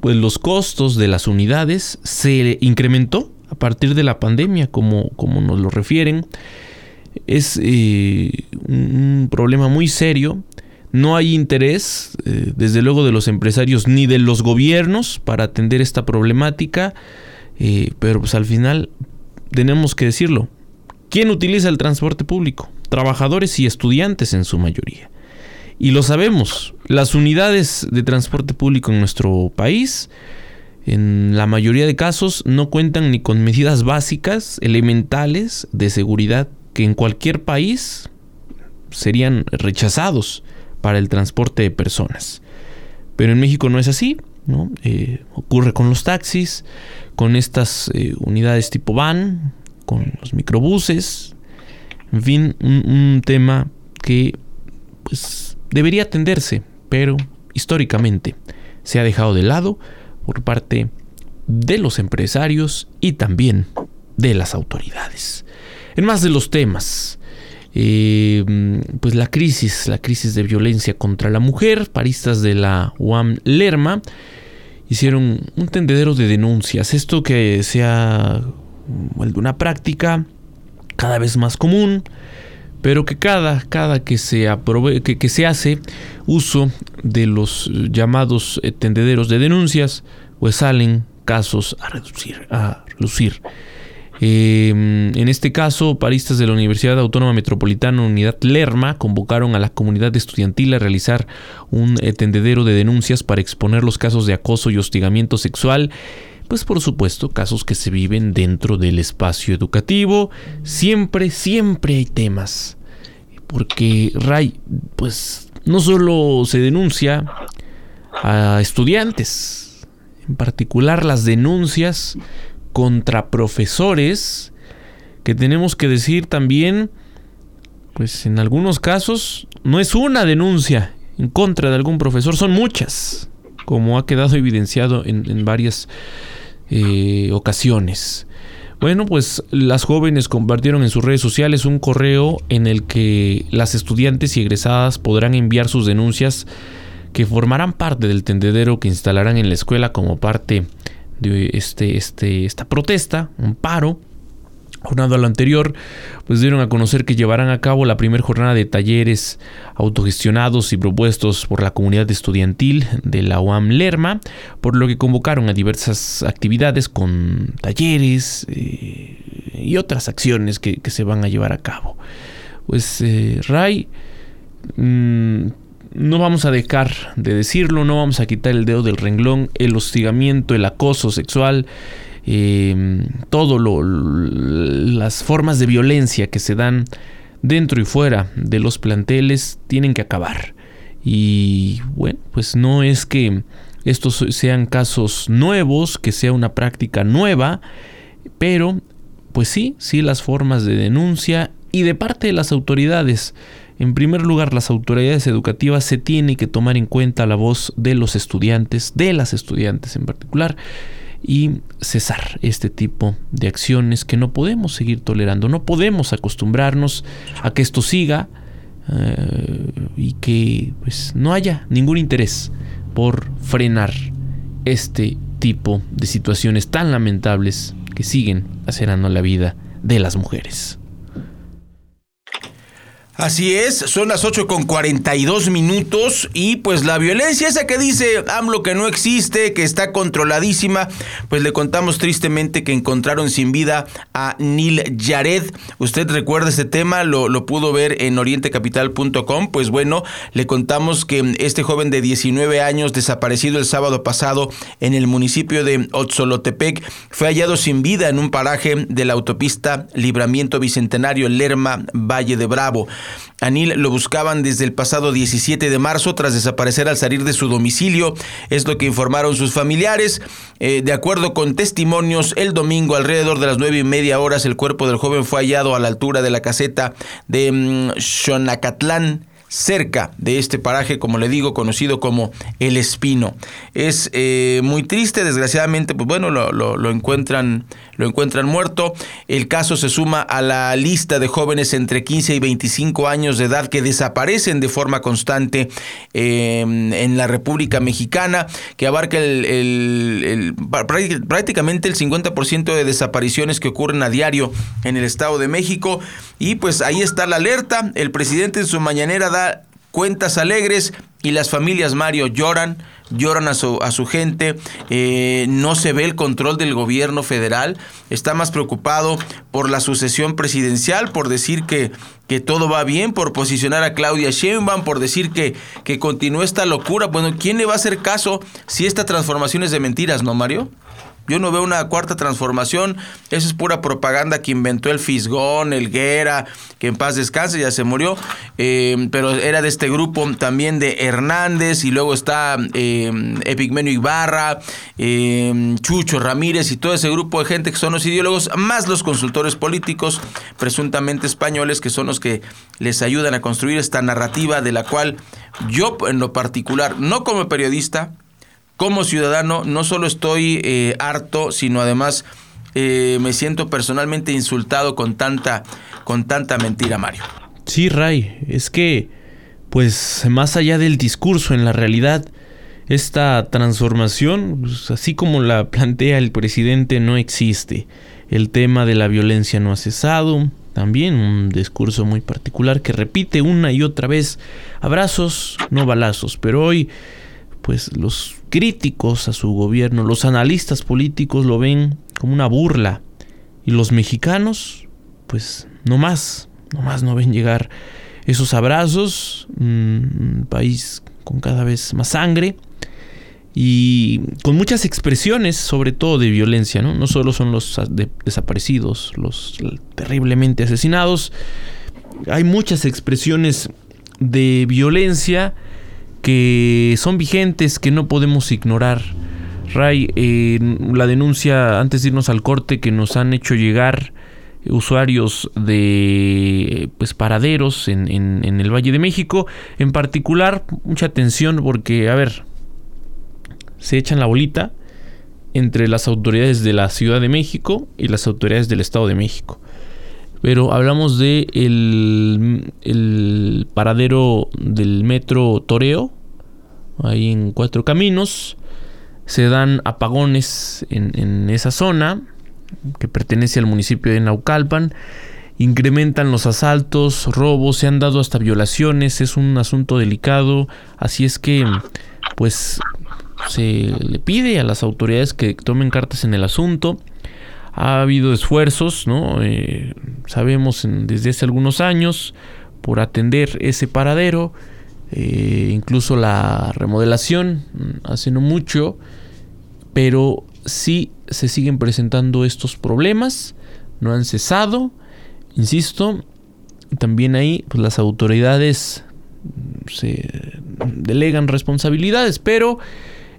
pues los costos de las unidades se incrementó a partir de la pandemia, como, como nos lo refieren. Es eh, un problema muy serio. No hay interés, eh, desde luego, de los empresarios ni de los gobiernos para atender esta problemática. Eh, pero pues al final tenemos que decirlo. ¿Quién utiliza el transporte público? Trabajadores y estudiantes en su mayoría. Y lo sabemos, las unidades de transporte público en nuestro país, en la mayoría de casos, no cuentan ni con medidas básicas, elementales de seguridad que en cualquier país serían rechazados para el transporte de personas. Pero en México no es así. Eh, ocurre con los taxis, con estas eh, unidades tipo van, con los microbuses, en fin, un, un tema que pues debería atenderse, pero históricamente se ha dejado de lado por parte de los empresarios y también de las autoridades. En más de los temas, eh, pues la crisis, la crisis de violencia contra la mujer. Paristas de la UAM Lerma hicieron un tendedero de denuncias. Esto que sea una práctica cada vez más común, pero que cada, cada que, se que, que, se hace uso de los llamados eh, tendederos de denuncias, pues salen casos a reducir, a relucir. Em, en este caso, paristas de la Universidad Autónoma Metropolitana Unidad Lerma convocaron a la comunidad estudiantil a realizar un eh, tendedero de denuncias para exponer los casos de acoso y hostigamiento sexual pues por supuesto casos que se viven dentro del espacio educativo. Siempre, siempre hay temas. Porque Ray, pues no solo se denuncia a estudiantes, en particular las denuncias contra profesores, que tenemos que decir también, pues en algunos casos no es una denuncia en contra de algún profesor, son muchas, como ha quedado evidenciado en, en varias eh, ocasiones. Bueno, pues las jóvenes compartieron en sus redes sociales un correo en el que las estudiantes y egresadas podrán enviar sus denuncias que formarán parte del tendedero que instalarán en la escuela como parte de este, este, esta protesta, un paro Jornado a lo anterior, pues dieron a conocer que llevarán a cabo la primera jornada de talleres autogestionados y propuestos por la comunidad estudiantil de la UAM Lerma, por lo que convocaron a diversas actividades con talleres eh, y otras acciones que, se van a llevar a cabo. Pues eh, Ray, mm, no vamos a dejar de decirlo, no vamos a quitar el dedo del renglón, el hostigamiento, el acoso sexual eh, todo lo, las formas de violencia que se dan dentro y fuera de los planteles tienen que acabar. Y bueno, pues no es que estos sean casos nuevos, que sea una práctica nueva, pero pues sí, sí las formas de denuncia y de parte de las autoridades. En primer lugar, las autoridades educativas se tienen que tomar en cuenta la voz de los estudiantes, de las estudiantes en particular, y cesar este tipo de acciones que no podemos seguir tolerando. No podemos acostumbrarnos a que esto siga eh, y que pues, no haya ningún interés por frenar este tipo de situaciones tan lamentables que siguen acerando la vida de las mujeres. Así es, son las 8 con 42 minutos y pues la violencia esa que dice AMLO que no existe, que está controladísima, pues le contamos tristemente que encontraron sin vida a Neil Jared. Usted recuerda este tema, lo, lo pudo ver en orientecapital.com, pues bueno, le contamos que este joven de 19 años desaparecido el sábado pasado en el municipio de Otzolotepec fue hallado sin vida en un paraje de la autopista Libramiento Bicentenario Lerma Valle de Bravo. A lo buscaban desde el pasado 17 de marzo tras desaparecer al salir de su domicilio, es lo que informaron sus familiares. Eh, de acuerdo con testimonios, el domingo alrededor de las nueve y media horas el cuerpo del joven fue hallado a la altura de la caseta de mm, Xonacatlán cerca de este paraje, como le digo, conocido como El Espino. Es eh, muy triste, desgraciadamente, pues bueno, lo, encuentran, lo encuentran muerto. El caso se suma a la lista de jóvenes entre 15 y 25 años de edad que desaparecen de forma constante em, en la República Mexicana, que abarca el, prácticamente el 50% de desapariciones que ocurren a diario en el Estado de México. Y pues ahí está la alerta. El presidente en su mañanera da cuentas alegres y las familias Mario lloran, lloran a su, a su gente, eh, no se ve el control del gobierno federal, está más preocupado por la sucesión presidencial, por decir que, que todo va bien, por posicionar a Claudia Sheinbaum, por decir que, que continúa esta locura. Bueno, ¿quién le va a hacer caso si esta transformación es de mentiras, no Mario? Yo no veo una cuarta transformación. Eso es pura propaganda que inventó el Fisgón, el Guerra, que en paz descanse, ya se murió. Eh, pero era de este grupo también de Hernández y luego está eh, Epigmenio Ibarra, eh, Chucho Ramírez y todo ese grupo de gente que son los ideólogos, más los consultores políticos, presuntamente españoles, que son los que les ayudan a construir esta narrativa de la cual yo en lo particular, no como periodista, como ciudadano no solo estoy eh, harto, sino además eh, me siento personalmente insultado con tanta, con tanta mentira, Mario. Sí, Ray, es que, pues más allá del discurso, en la realidad, esta transformación, pues, así como la plantea el presidente, no existe. El tema de la violencia no ha cesado, también un discurso muy particular que repite una y otra vez abrazos, no balazos, pero hoy pues los críticos a su gobierno, los analistas políticos lo ven como una burla y los mexicanos pues no más, no más no ven llegar esos abrazos, un país con cada vez más sangre y con muchas expresiones, sobre todo de violencia, ¿no? No solo son los desaparecidos, los terriblemente asesinados, hay muchas expresiones de violencia que son vigentes, que no podemos ignorar. Ray, la denuncia, antes de irnos al corte, que nos han hecho llegar usuarios de pues paraderos en, en el Valle de México, en particular, mucha atención porque, a ver, se echan la bolita entre las autoridades de la Ciudad de México y las autoridades del Estado de México. Pero hablamos de el, paradero del metro Toreo, ahí en Cuatro Caminos. Se dan apagones en, en esa zona que pertenece al municipio de Naucalpan. Incrementan los asaltos, robos, se han dado hasta violaciones, es un asunto delicado. Así es que, pues, se le pide a las autoridades que tomen cartas en el asunto. Ha habido esfuerzos, ¿no? Eh, sabemos desde hace algunos años por atender ese paradero, eh, incluso la remodelación mm, hace no mucho, pero sí se siguen presentando estos problemas, no han cesado, insisto, también ahí pues, las autoridades mm, se delegan responsabilidades, pero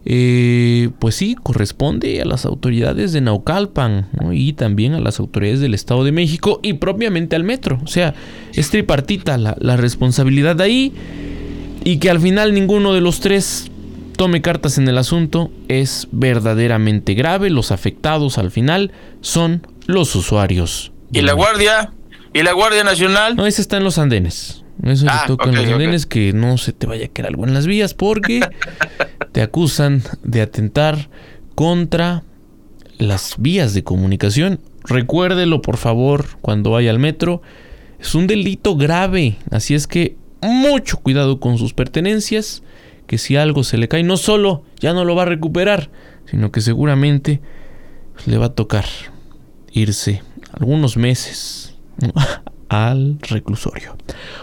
eh, pues sí, corresponde a las autoridades de Naucalpan y también a las autoridades del Estado de México y propiamente al metro. O sea, es tripartita la, la responsabilidad de ahí y que al final ninguno de los tres tome cartas en el asunto es verdaderamente grave. Los afectados al final son los usuarios. ¿Y la Guardia? ¿Y la Guardia Nacional? No, ese está en los andenes. Eso ah, toca en los andenes que no se te vaya a quedar algo en las vías porque te acusan de atentar contra las vías de comunicación. Recuérdelo por favor cuando vaya al metro. Es un delito grave, así es que mucho cuidado con sus pertenencias, que si algo se le cae, no solo ya no lo va a recuperar, sino que seguramente le va a tocar irse algunos meses al reclusorio.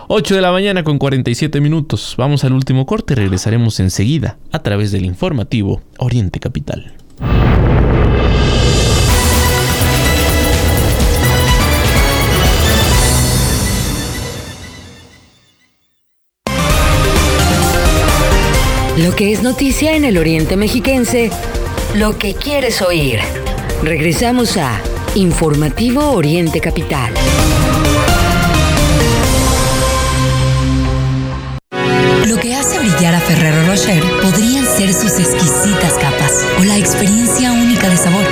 8 de la mañana con 47 minutos. Vamos al último corte. Regresaremos enseguida a través del informativo Oriente Capital. Lo que es noticia en el Oriente Mexiquense, lo que quieres oír. Regresamos a Informativo Oriente Capital. Lo que hace brillar a Ferrero Rocher podrían ser sus exquisitas capas o la experiencia única de sabor.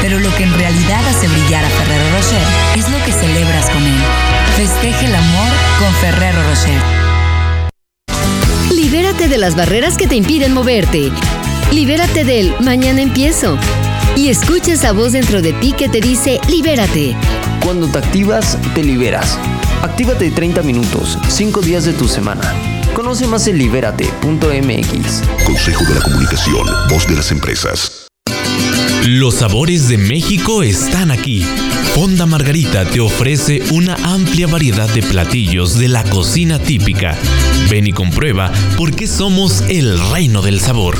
Pero lo que en realidad hace brillar a Ferrero Rocher es lo que celebras con él. Festeje el amor con Ferrero Rocher. Libérate de las barreras que te impiden moverte. Libérate del mañana empiezo. Y escucha esa voz dentro de ti que te dice libérate. Cuando te activas, te liberas. Actívate 30 minutos, 5 días de tu semana. Conoce más en libérate.mx. Consejo de la Comunicación, voz de las empresas. Los sabores de México están aquí. Fonda Margarita te ofrece una amplia variedad de platillos de la cocina típica. Ven y comprueba por qué somos el reino del sabor.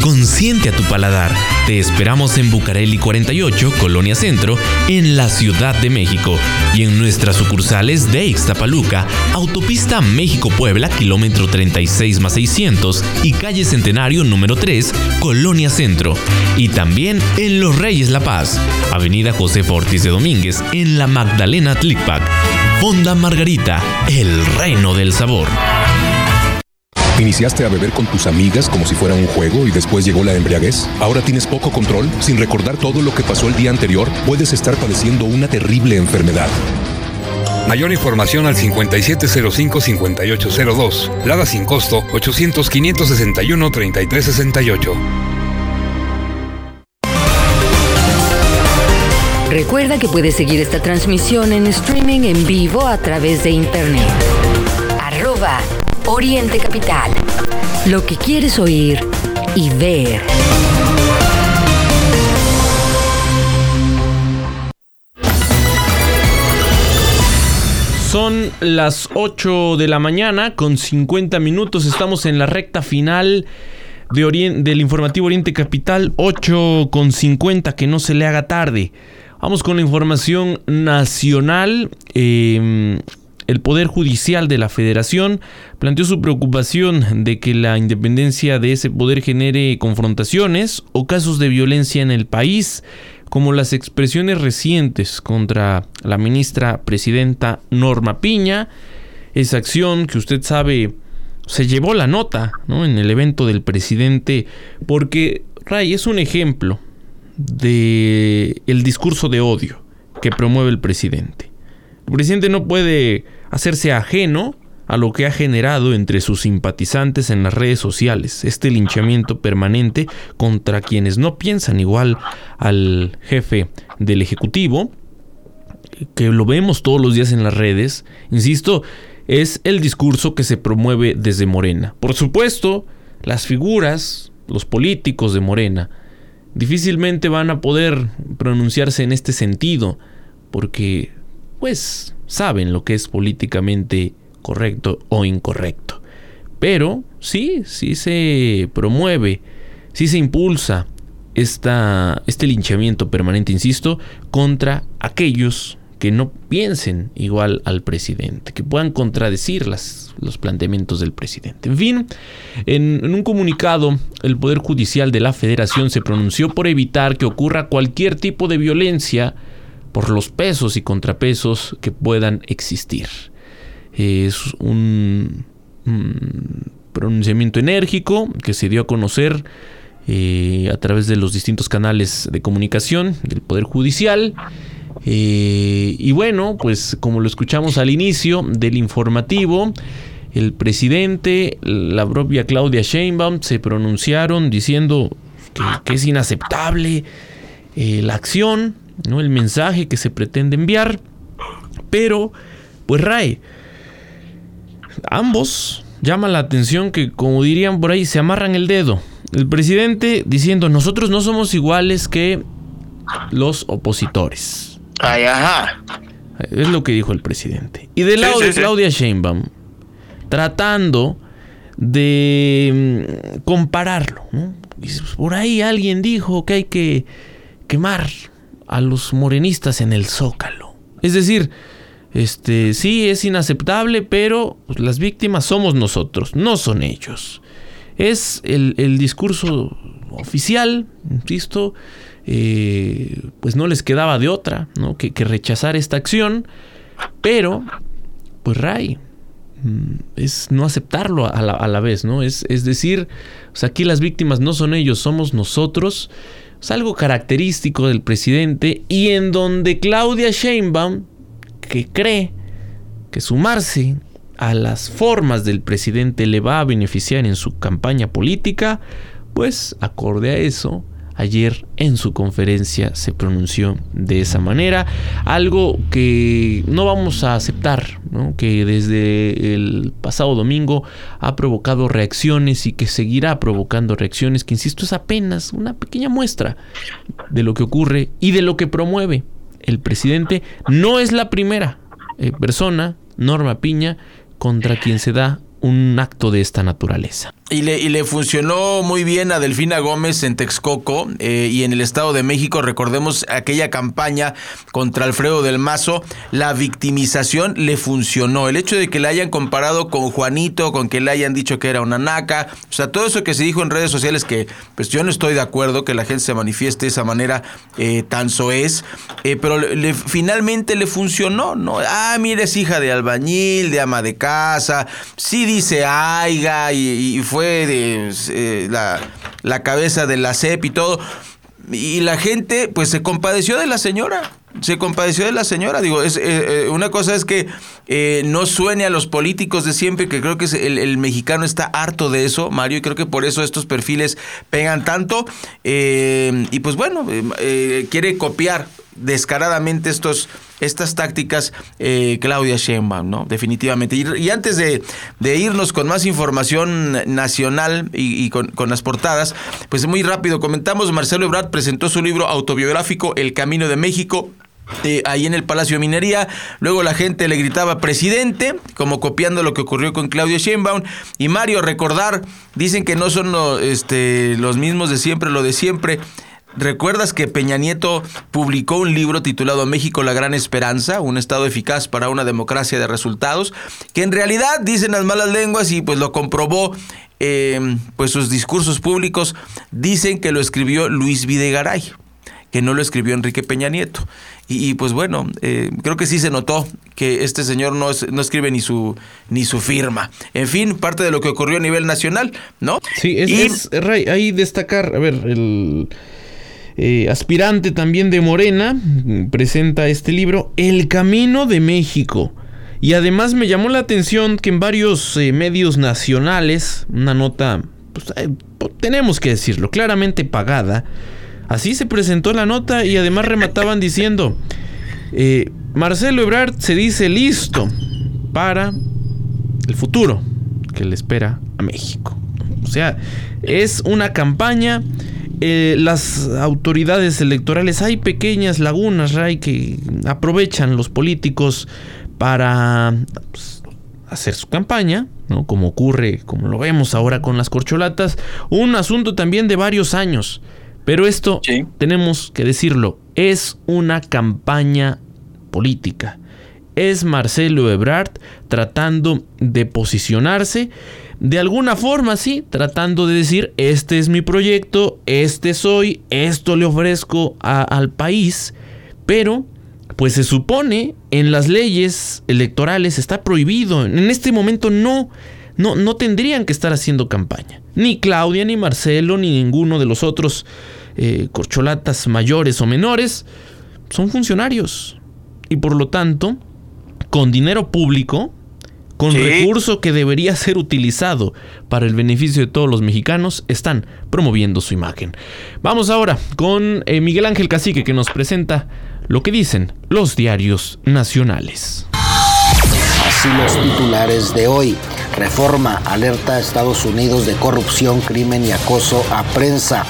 Consiente a tu paladar. Te esperamos en Bucareli 48, Colonia Centro, en la Ciudad de México y en nuestras sucursales de Ixtapaluca, Autopista México-Puebla, kilómetro 36 más 600 y calle Centenario número 3, Colonia Centro. Y también en Los Reyes La Paz, Avenida José Ortiz de Domínguez, en la Magdalena Tlicpac. Fonda Margarita, el reino del sabor. ¿Iniciaste a beber con tus amigas como si fuera un juego y después llegó la embriaguez? ¿Ahora tienes poco control? Sin recordar todo lo que pasó el día anterior, puedes estar padeciendo una terrible enfermedad. Mayor información al 5705-5802. Lada sin costo 800-561-3368. Recuerda que puedes seguir esta transmisión en streaming en vivo a través de internet. Arroba Oriente Capital. Lo que quieres oír y ver. Son las 8 de la mañana con 50 minutos. Estamos en la recta final de del informativo Oriente Capital 8 con 50. Que no se le haga tarde. Vamos con la información nacional. Eh, el Poder Judicial de la Federación planteó su preocupación de que la independencia de ese poder genere confrontaciones o casos de violencia en el país, como las expresiones recientes contra la ministra presidenta Norma Piña, esa acción que usted sabe se llevó la nota en el evento del presidente, porque Ray es un ejemplo de el discurso de odio que promueve el presidente. El presidente no puede hacerse ajeno a lo que ha generado entre sus simpatizantes en las redes sociales, este linchamiento permanente contra quienes no piensan igual al jefe del Ejecutivo, que lo vemos todos los días en las redes, insisto, es el discurso que se promueve desde Morena. Por supuesto, las figuras, los políticos de Morena, difícilmente van a poder pronunciarse en este sentido, porque, pues, saben lo que es políticamente correcto o incorrecto. Pero sí, sí se promueve, sí se impulsa esta, este linchamiento permanente, insisto, contra aquellos que no piensen igual al presidente, que puedan contradecir los planteamientos del presidente. En fin, en, un comunicado, el Poder Judicial de la Federación se pronunció por evitar que ocurra cualquier tipo de violencia por los pesos y contrapesos que puedan existir. Es un, pronunciamiento enérgico que se dio a conocer eh, a través de los distintos canales de comunicación del Poder Judicial. Eh, y bueno, pues como lo escuchamos al inicio del informativo, el presidente, la propia Claudia Sheinbaum se pronunciaron diciendo que, es inaceptable eh, la acción ¿no? El mensaje que se pretende enviar. Pero, pues Ray, ambos llaman la atención que, como dirían por ahí, se amarran el dedo. El presidente diciendo, nosotros no somos iguales que los opositores. Ay, ajá. Es lo que dijo el presidente. Y del lado de Claudia Sheinbaum, tratando de mm, compararlo. Pues, por ahí alguien dijo que hay que quemar a los morenistas en el Zócalo. Es decir, este, sí es inaceptable, pero las víctimas somos nosotros, no son ellos. Es el, discurso oficial, insisto, eh, pues no les quedaba de otra ¿no? que, rechazar esta acción, pero, pues Ray, mm, es no aceptarlo a la, vez, ¿no? Es, es decir, aquí las víctimas no son ellos, somos nosotros. Es algo característico del presidente y en donde Claudia Sheinbaum, que cree que sumarse a las formas del presidente le va a beneficiar en su campaña política, pues acorde a eso, ayer en su conferencia se pronunció de esa manera, algo que no vamos a aceptar, que desde el pasado domingo ha provocado reacciones y que seguirá provocando reacciones, que insisto es apenas una pequeña muestra de lo que ocurre y de lo que promueve el presidente. No es la primera eh, persona, Norma Piña, contra quien se da un acto de esta naturaleza. Y le, y le, funcionó muy bien a Delfina Gómez en Texcoco eh, y en el Estado de México. Recordemos aquella campaña contra Alfredo del Mazo. La victimización le funcionó. El hecho de que la hayan comparado con Juanito, con que le hayan dicho que era una naca. O sea, todo eso que se dijo en redes sociales que pues yo no estoy de acuerdo que la gente se manifieste de esa manera eh, tan soez. Eh, pero finalmente le funcionó, ¿no? Ah, mire, es hija de albañil, de ama de casa. Sí dice Aiga y, fue de, eh, la, la cabeza de la CEP y todo. Y la gente, pues, se compadeció de la señora se compadeció de la señora. Digo, es, eh, eh, una cosa es que eh, no suene a los políticos de siempre, que creo que el, mexicano está harto de eso, Mario, y creo que por eso estos perfiles pegan tanto. y pues bueno, quiere copiar descaradamente estos, estas tácticas Claudia Sheinbaum, ¿no? Definitivamente. Y, antes de, irnos con más información nacional y, con, las portadas, pues muy rápido comentamos, Marcelo Ebrard presentó su libro autobiográfico El Camino de México. Eh, ahí en el Palacio de Minería. Luego la gente le gritaba presidente, como copiando lo que ocurrió con Claudio Sheinbaum. Y Mario, recordar, dicen que no son este, los mismos de siempre, lo de siempre. ¿Recuerdas que Peña Nieto publicó un libro titulado México la gran esperanza, un estado eficaz para una democracia de resultados? Que en realidad dicen las malas lenguas y pues lo comprobó eh, pues sus discursos públicos dicen que lo escribió Luis Videgaray que no lo escribió Enrique Peña Nieto. Y, pues bueno, eh, creo que sí se notó que este señor no, no escribe ni su, ni su firma. En fin, parte de lo que ocurrió a nivel nacional, ¿no? Sí, es, Ray, ahí destacar, a ver, el... Eh, aspirante también de Morena, presenta este libro, El Camino de México. Y además me llamó la atención que en varios eh, medios nacionales, una nota, pues, tenemos que decirlo, claramente pagada, Así se presentó la nota y además remataban diciendo, eh, Marcelo Ebrard se dice listo para el futuro que le espera a México. O sea, es una campaña. Eh, las autoridades electorales, hay pequeñas lagunas, Ray, que aprovechan los políticos para pues, hacer su campaña, ¿no? Como ocurre, como lo vemos ahora con las corcholatas, un asunto también de varios años. Pero esto, tenemos que decirlo, es una campaña política. Es Marcelo Ebrard tratando de posicionarse de alguna forma, sí, tratando de decir, este es mi proyecto, este soy, esto le ofrezco al país, pero pues se supone en las leyes electorales está prohibido. En este momento no, no, no tendrían que estar haciendo campaña. Ni Claudia, ni Marcelo, ni ninguno de los otros eh, corcholatas mayores o menores, son funcionarios. Y por lo tanto, con dinero público, con recurso que debería ser utilizado para el beneficio de todos los mexicanos, están promoviendo su imagen. Vamos ahora con eh, Miguel Ángel Cacique que nos presenta lo que dicen los diarios nacionales. Así los titulares de hoy. Reforma alerta a Estados Unidos de corrupción, crimen y acoso a prensa.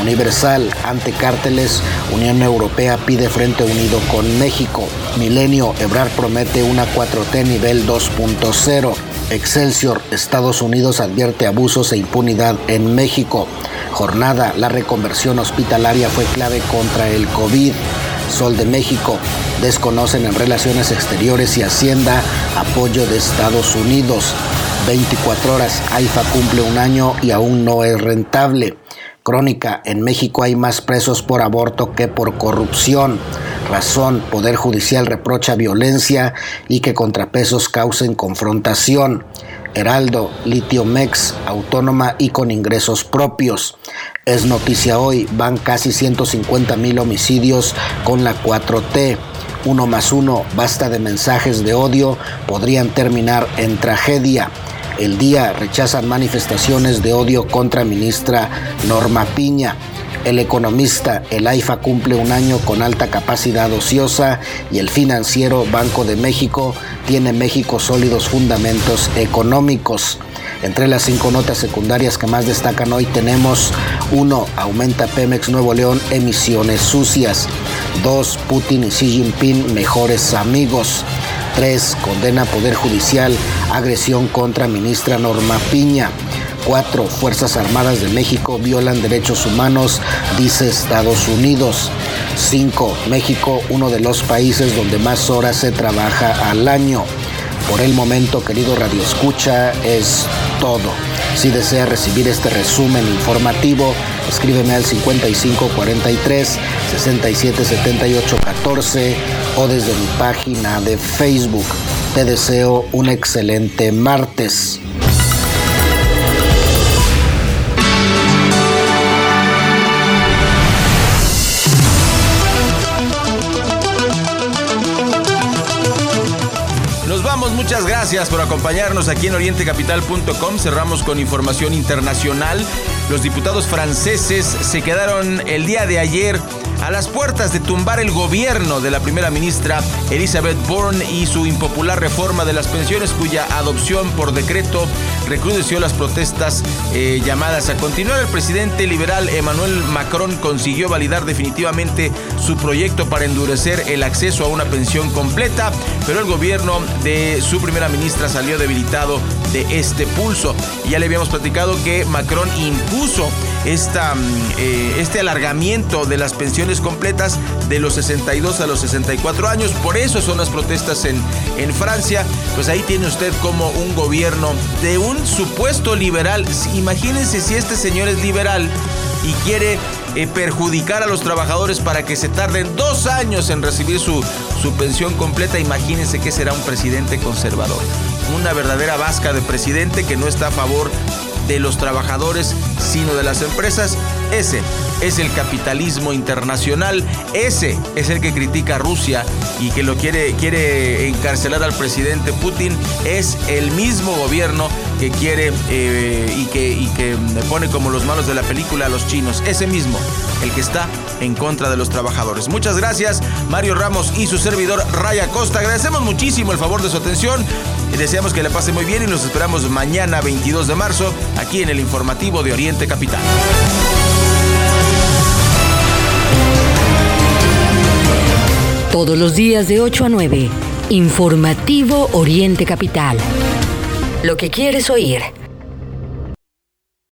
Universal ante cárteles, Unión Europea pide Frente Unido con México. Milenio, Ebrar promete una 4T nivel 2.0. Excelsior, Estados Unidos advierte abusos e impunidad en México. Jornada, la reconversión hospitalaria fue clave contra el COVID. Sol de México, desconocen en relaciones exteriores y Hacienda apoyo de Estados Unidos. 24 horas, AIFA cumple un año y aún no es rentable. Crónica, en México hay más presos por aborto que por corrupción. Razón, Poder Judicial reprocha violencia y que contrapesos causen confrontación. Heraldo, Litio Mex, autónoma y con ingresos propios. Es noticia hoy, van casi 150 mil homicidios con la 4T. Uno más uno, basta de mensajes de odio, podrían terminar en tragedia. El día rechazan manifestaciones de odio contra ministra Norma Piña. El economista, el AIFA cumple un año con alta capacidad ociosa y el financiero Banco de México tiene México sólidos fundamentos económicos. Entre las cinco notas secundarias que más destacan hoy tenemos 1. Aumenta Pemex Nuevo León emisiones sucias. 2. Putin y Xi Jinping mejores amigos. 3. Condena Poder Judicial agresión contra ministra Norma Piña. 4. Fuerzas Armadas de México violan derechos humanos, dice Estados Unidos. 5. México, uno de los países donde más horas se trabaja al año. Por el momento, querido Radio Escucha, es todo. Si desea recibir este resumen informativo, escríbeme al 5543 677814 o desde mi página de Facebook. Te deseo un excelente martes. Muchas gracias por acompañarnos aquí en orientecapital.com. Cerramos con información internacional. Los diputados franceses se quedaron el día de ayer a las puertas de tumbar el gobierno de la primera ministra Elizabeth Bourne y su impopular reforma de las pensiones cuya adopción por decreto recrudeció las protestas eh, llamadas a continuar. El presidente liberal Emmanuel Macron consiguió validar definitivamente su proyecto para endurecer el acceso a una pensión completa, pero el gobierno de su primera ministra salió debilitado de este pulso. Ya le habíamos platicado que Macron impuso esta, mm, eh, este alargamiento de las pensiones completas de los 62 a los 64 años. Por eso son las protestas en, en Francia. Pues ahí tiene usted como un gobierno de un supuesto liberal. Imagínense si este señor es liberal y quiere eh, perjudicar a los trabajadores para que se tarden dos años en recibir su, su pensión completa. Imagínense que será un presidente conservador. Una verdadera vasca de presidente que no está a favor de los trabajadores, sino de las empresas. Ese es el capitalismo internacional. Ese es el que critica a Rusia y que lo quiere, quiere encarcelar al presidente Putin. Es el mismo gobierno que quiere eh, y, que, y que pone como los malos de la película a los chinos. Ese mismo, el que está en contra de los trabajadores. Muchas gracias, Mario Ramos y su servidor Raya Costa. Agradecemos muchísimo el favor de su atención. Y deseamos que le pase muy bien y nos esperamos mañana 22 de marzo aquí en el informativo de Oriente Capital. Todos los días de 8 a 9, informativo Oriente Capital. Lo que quieres oír.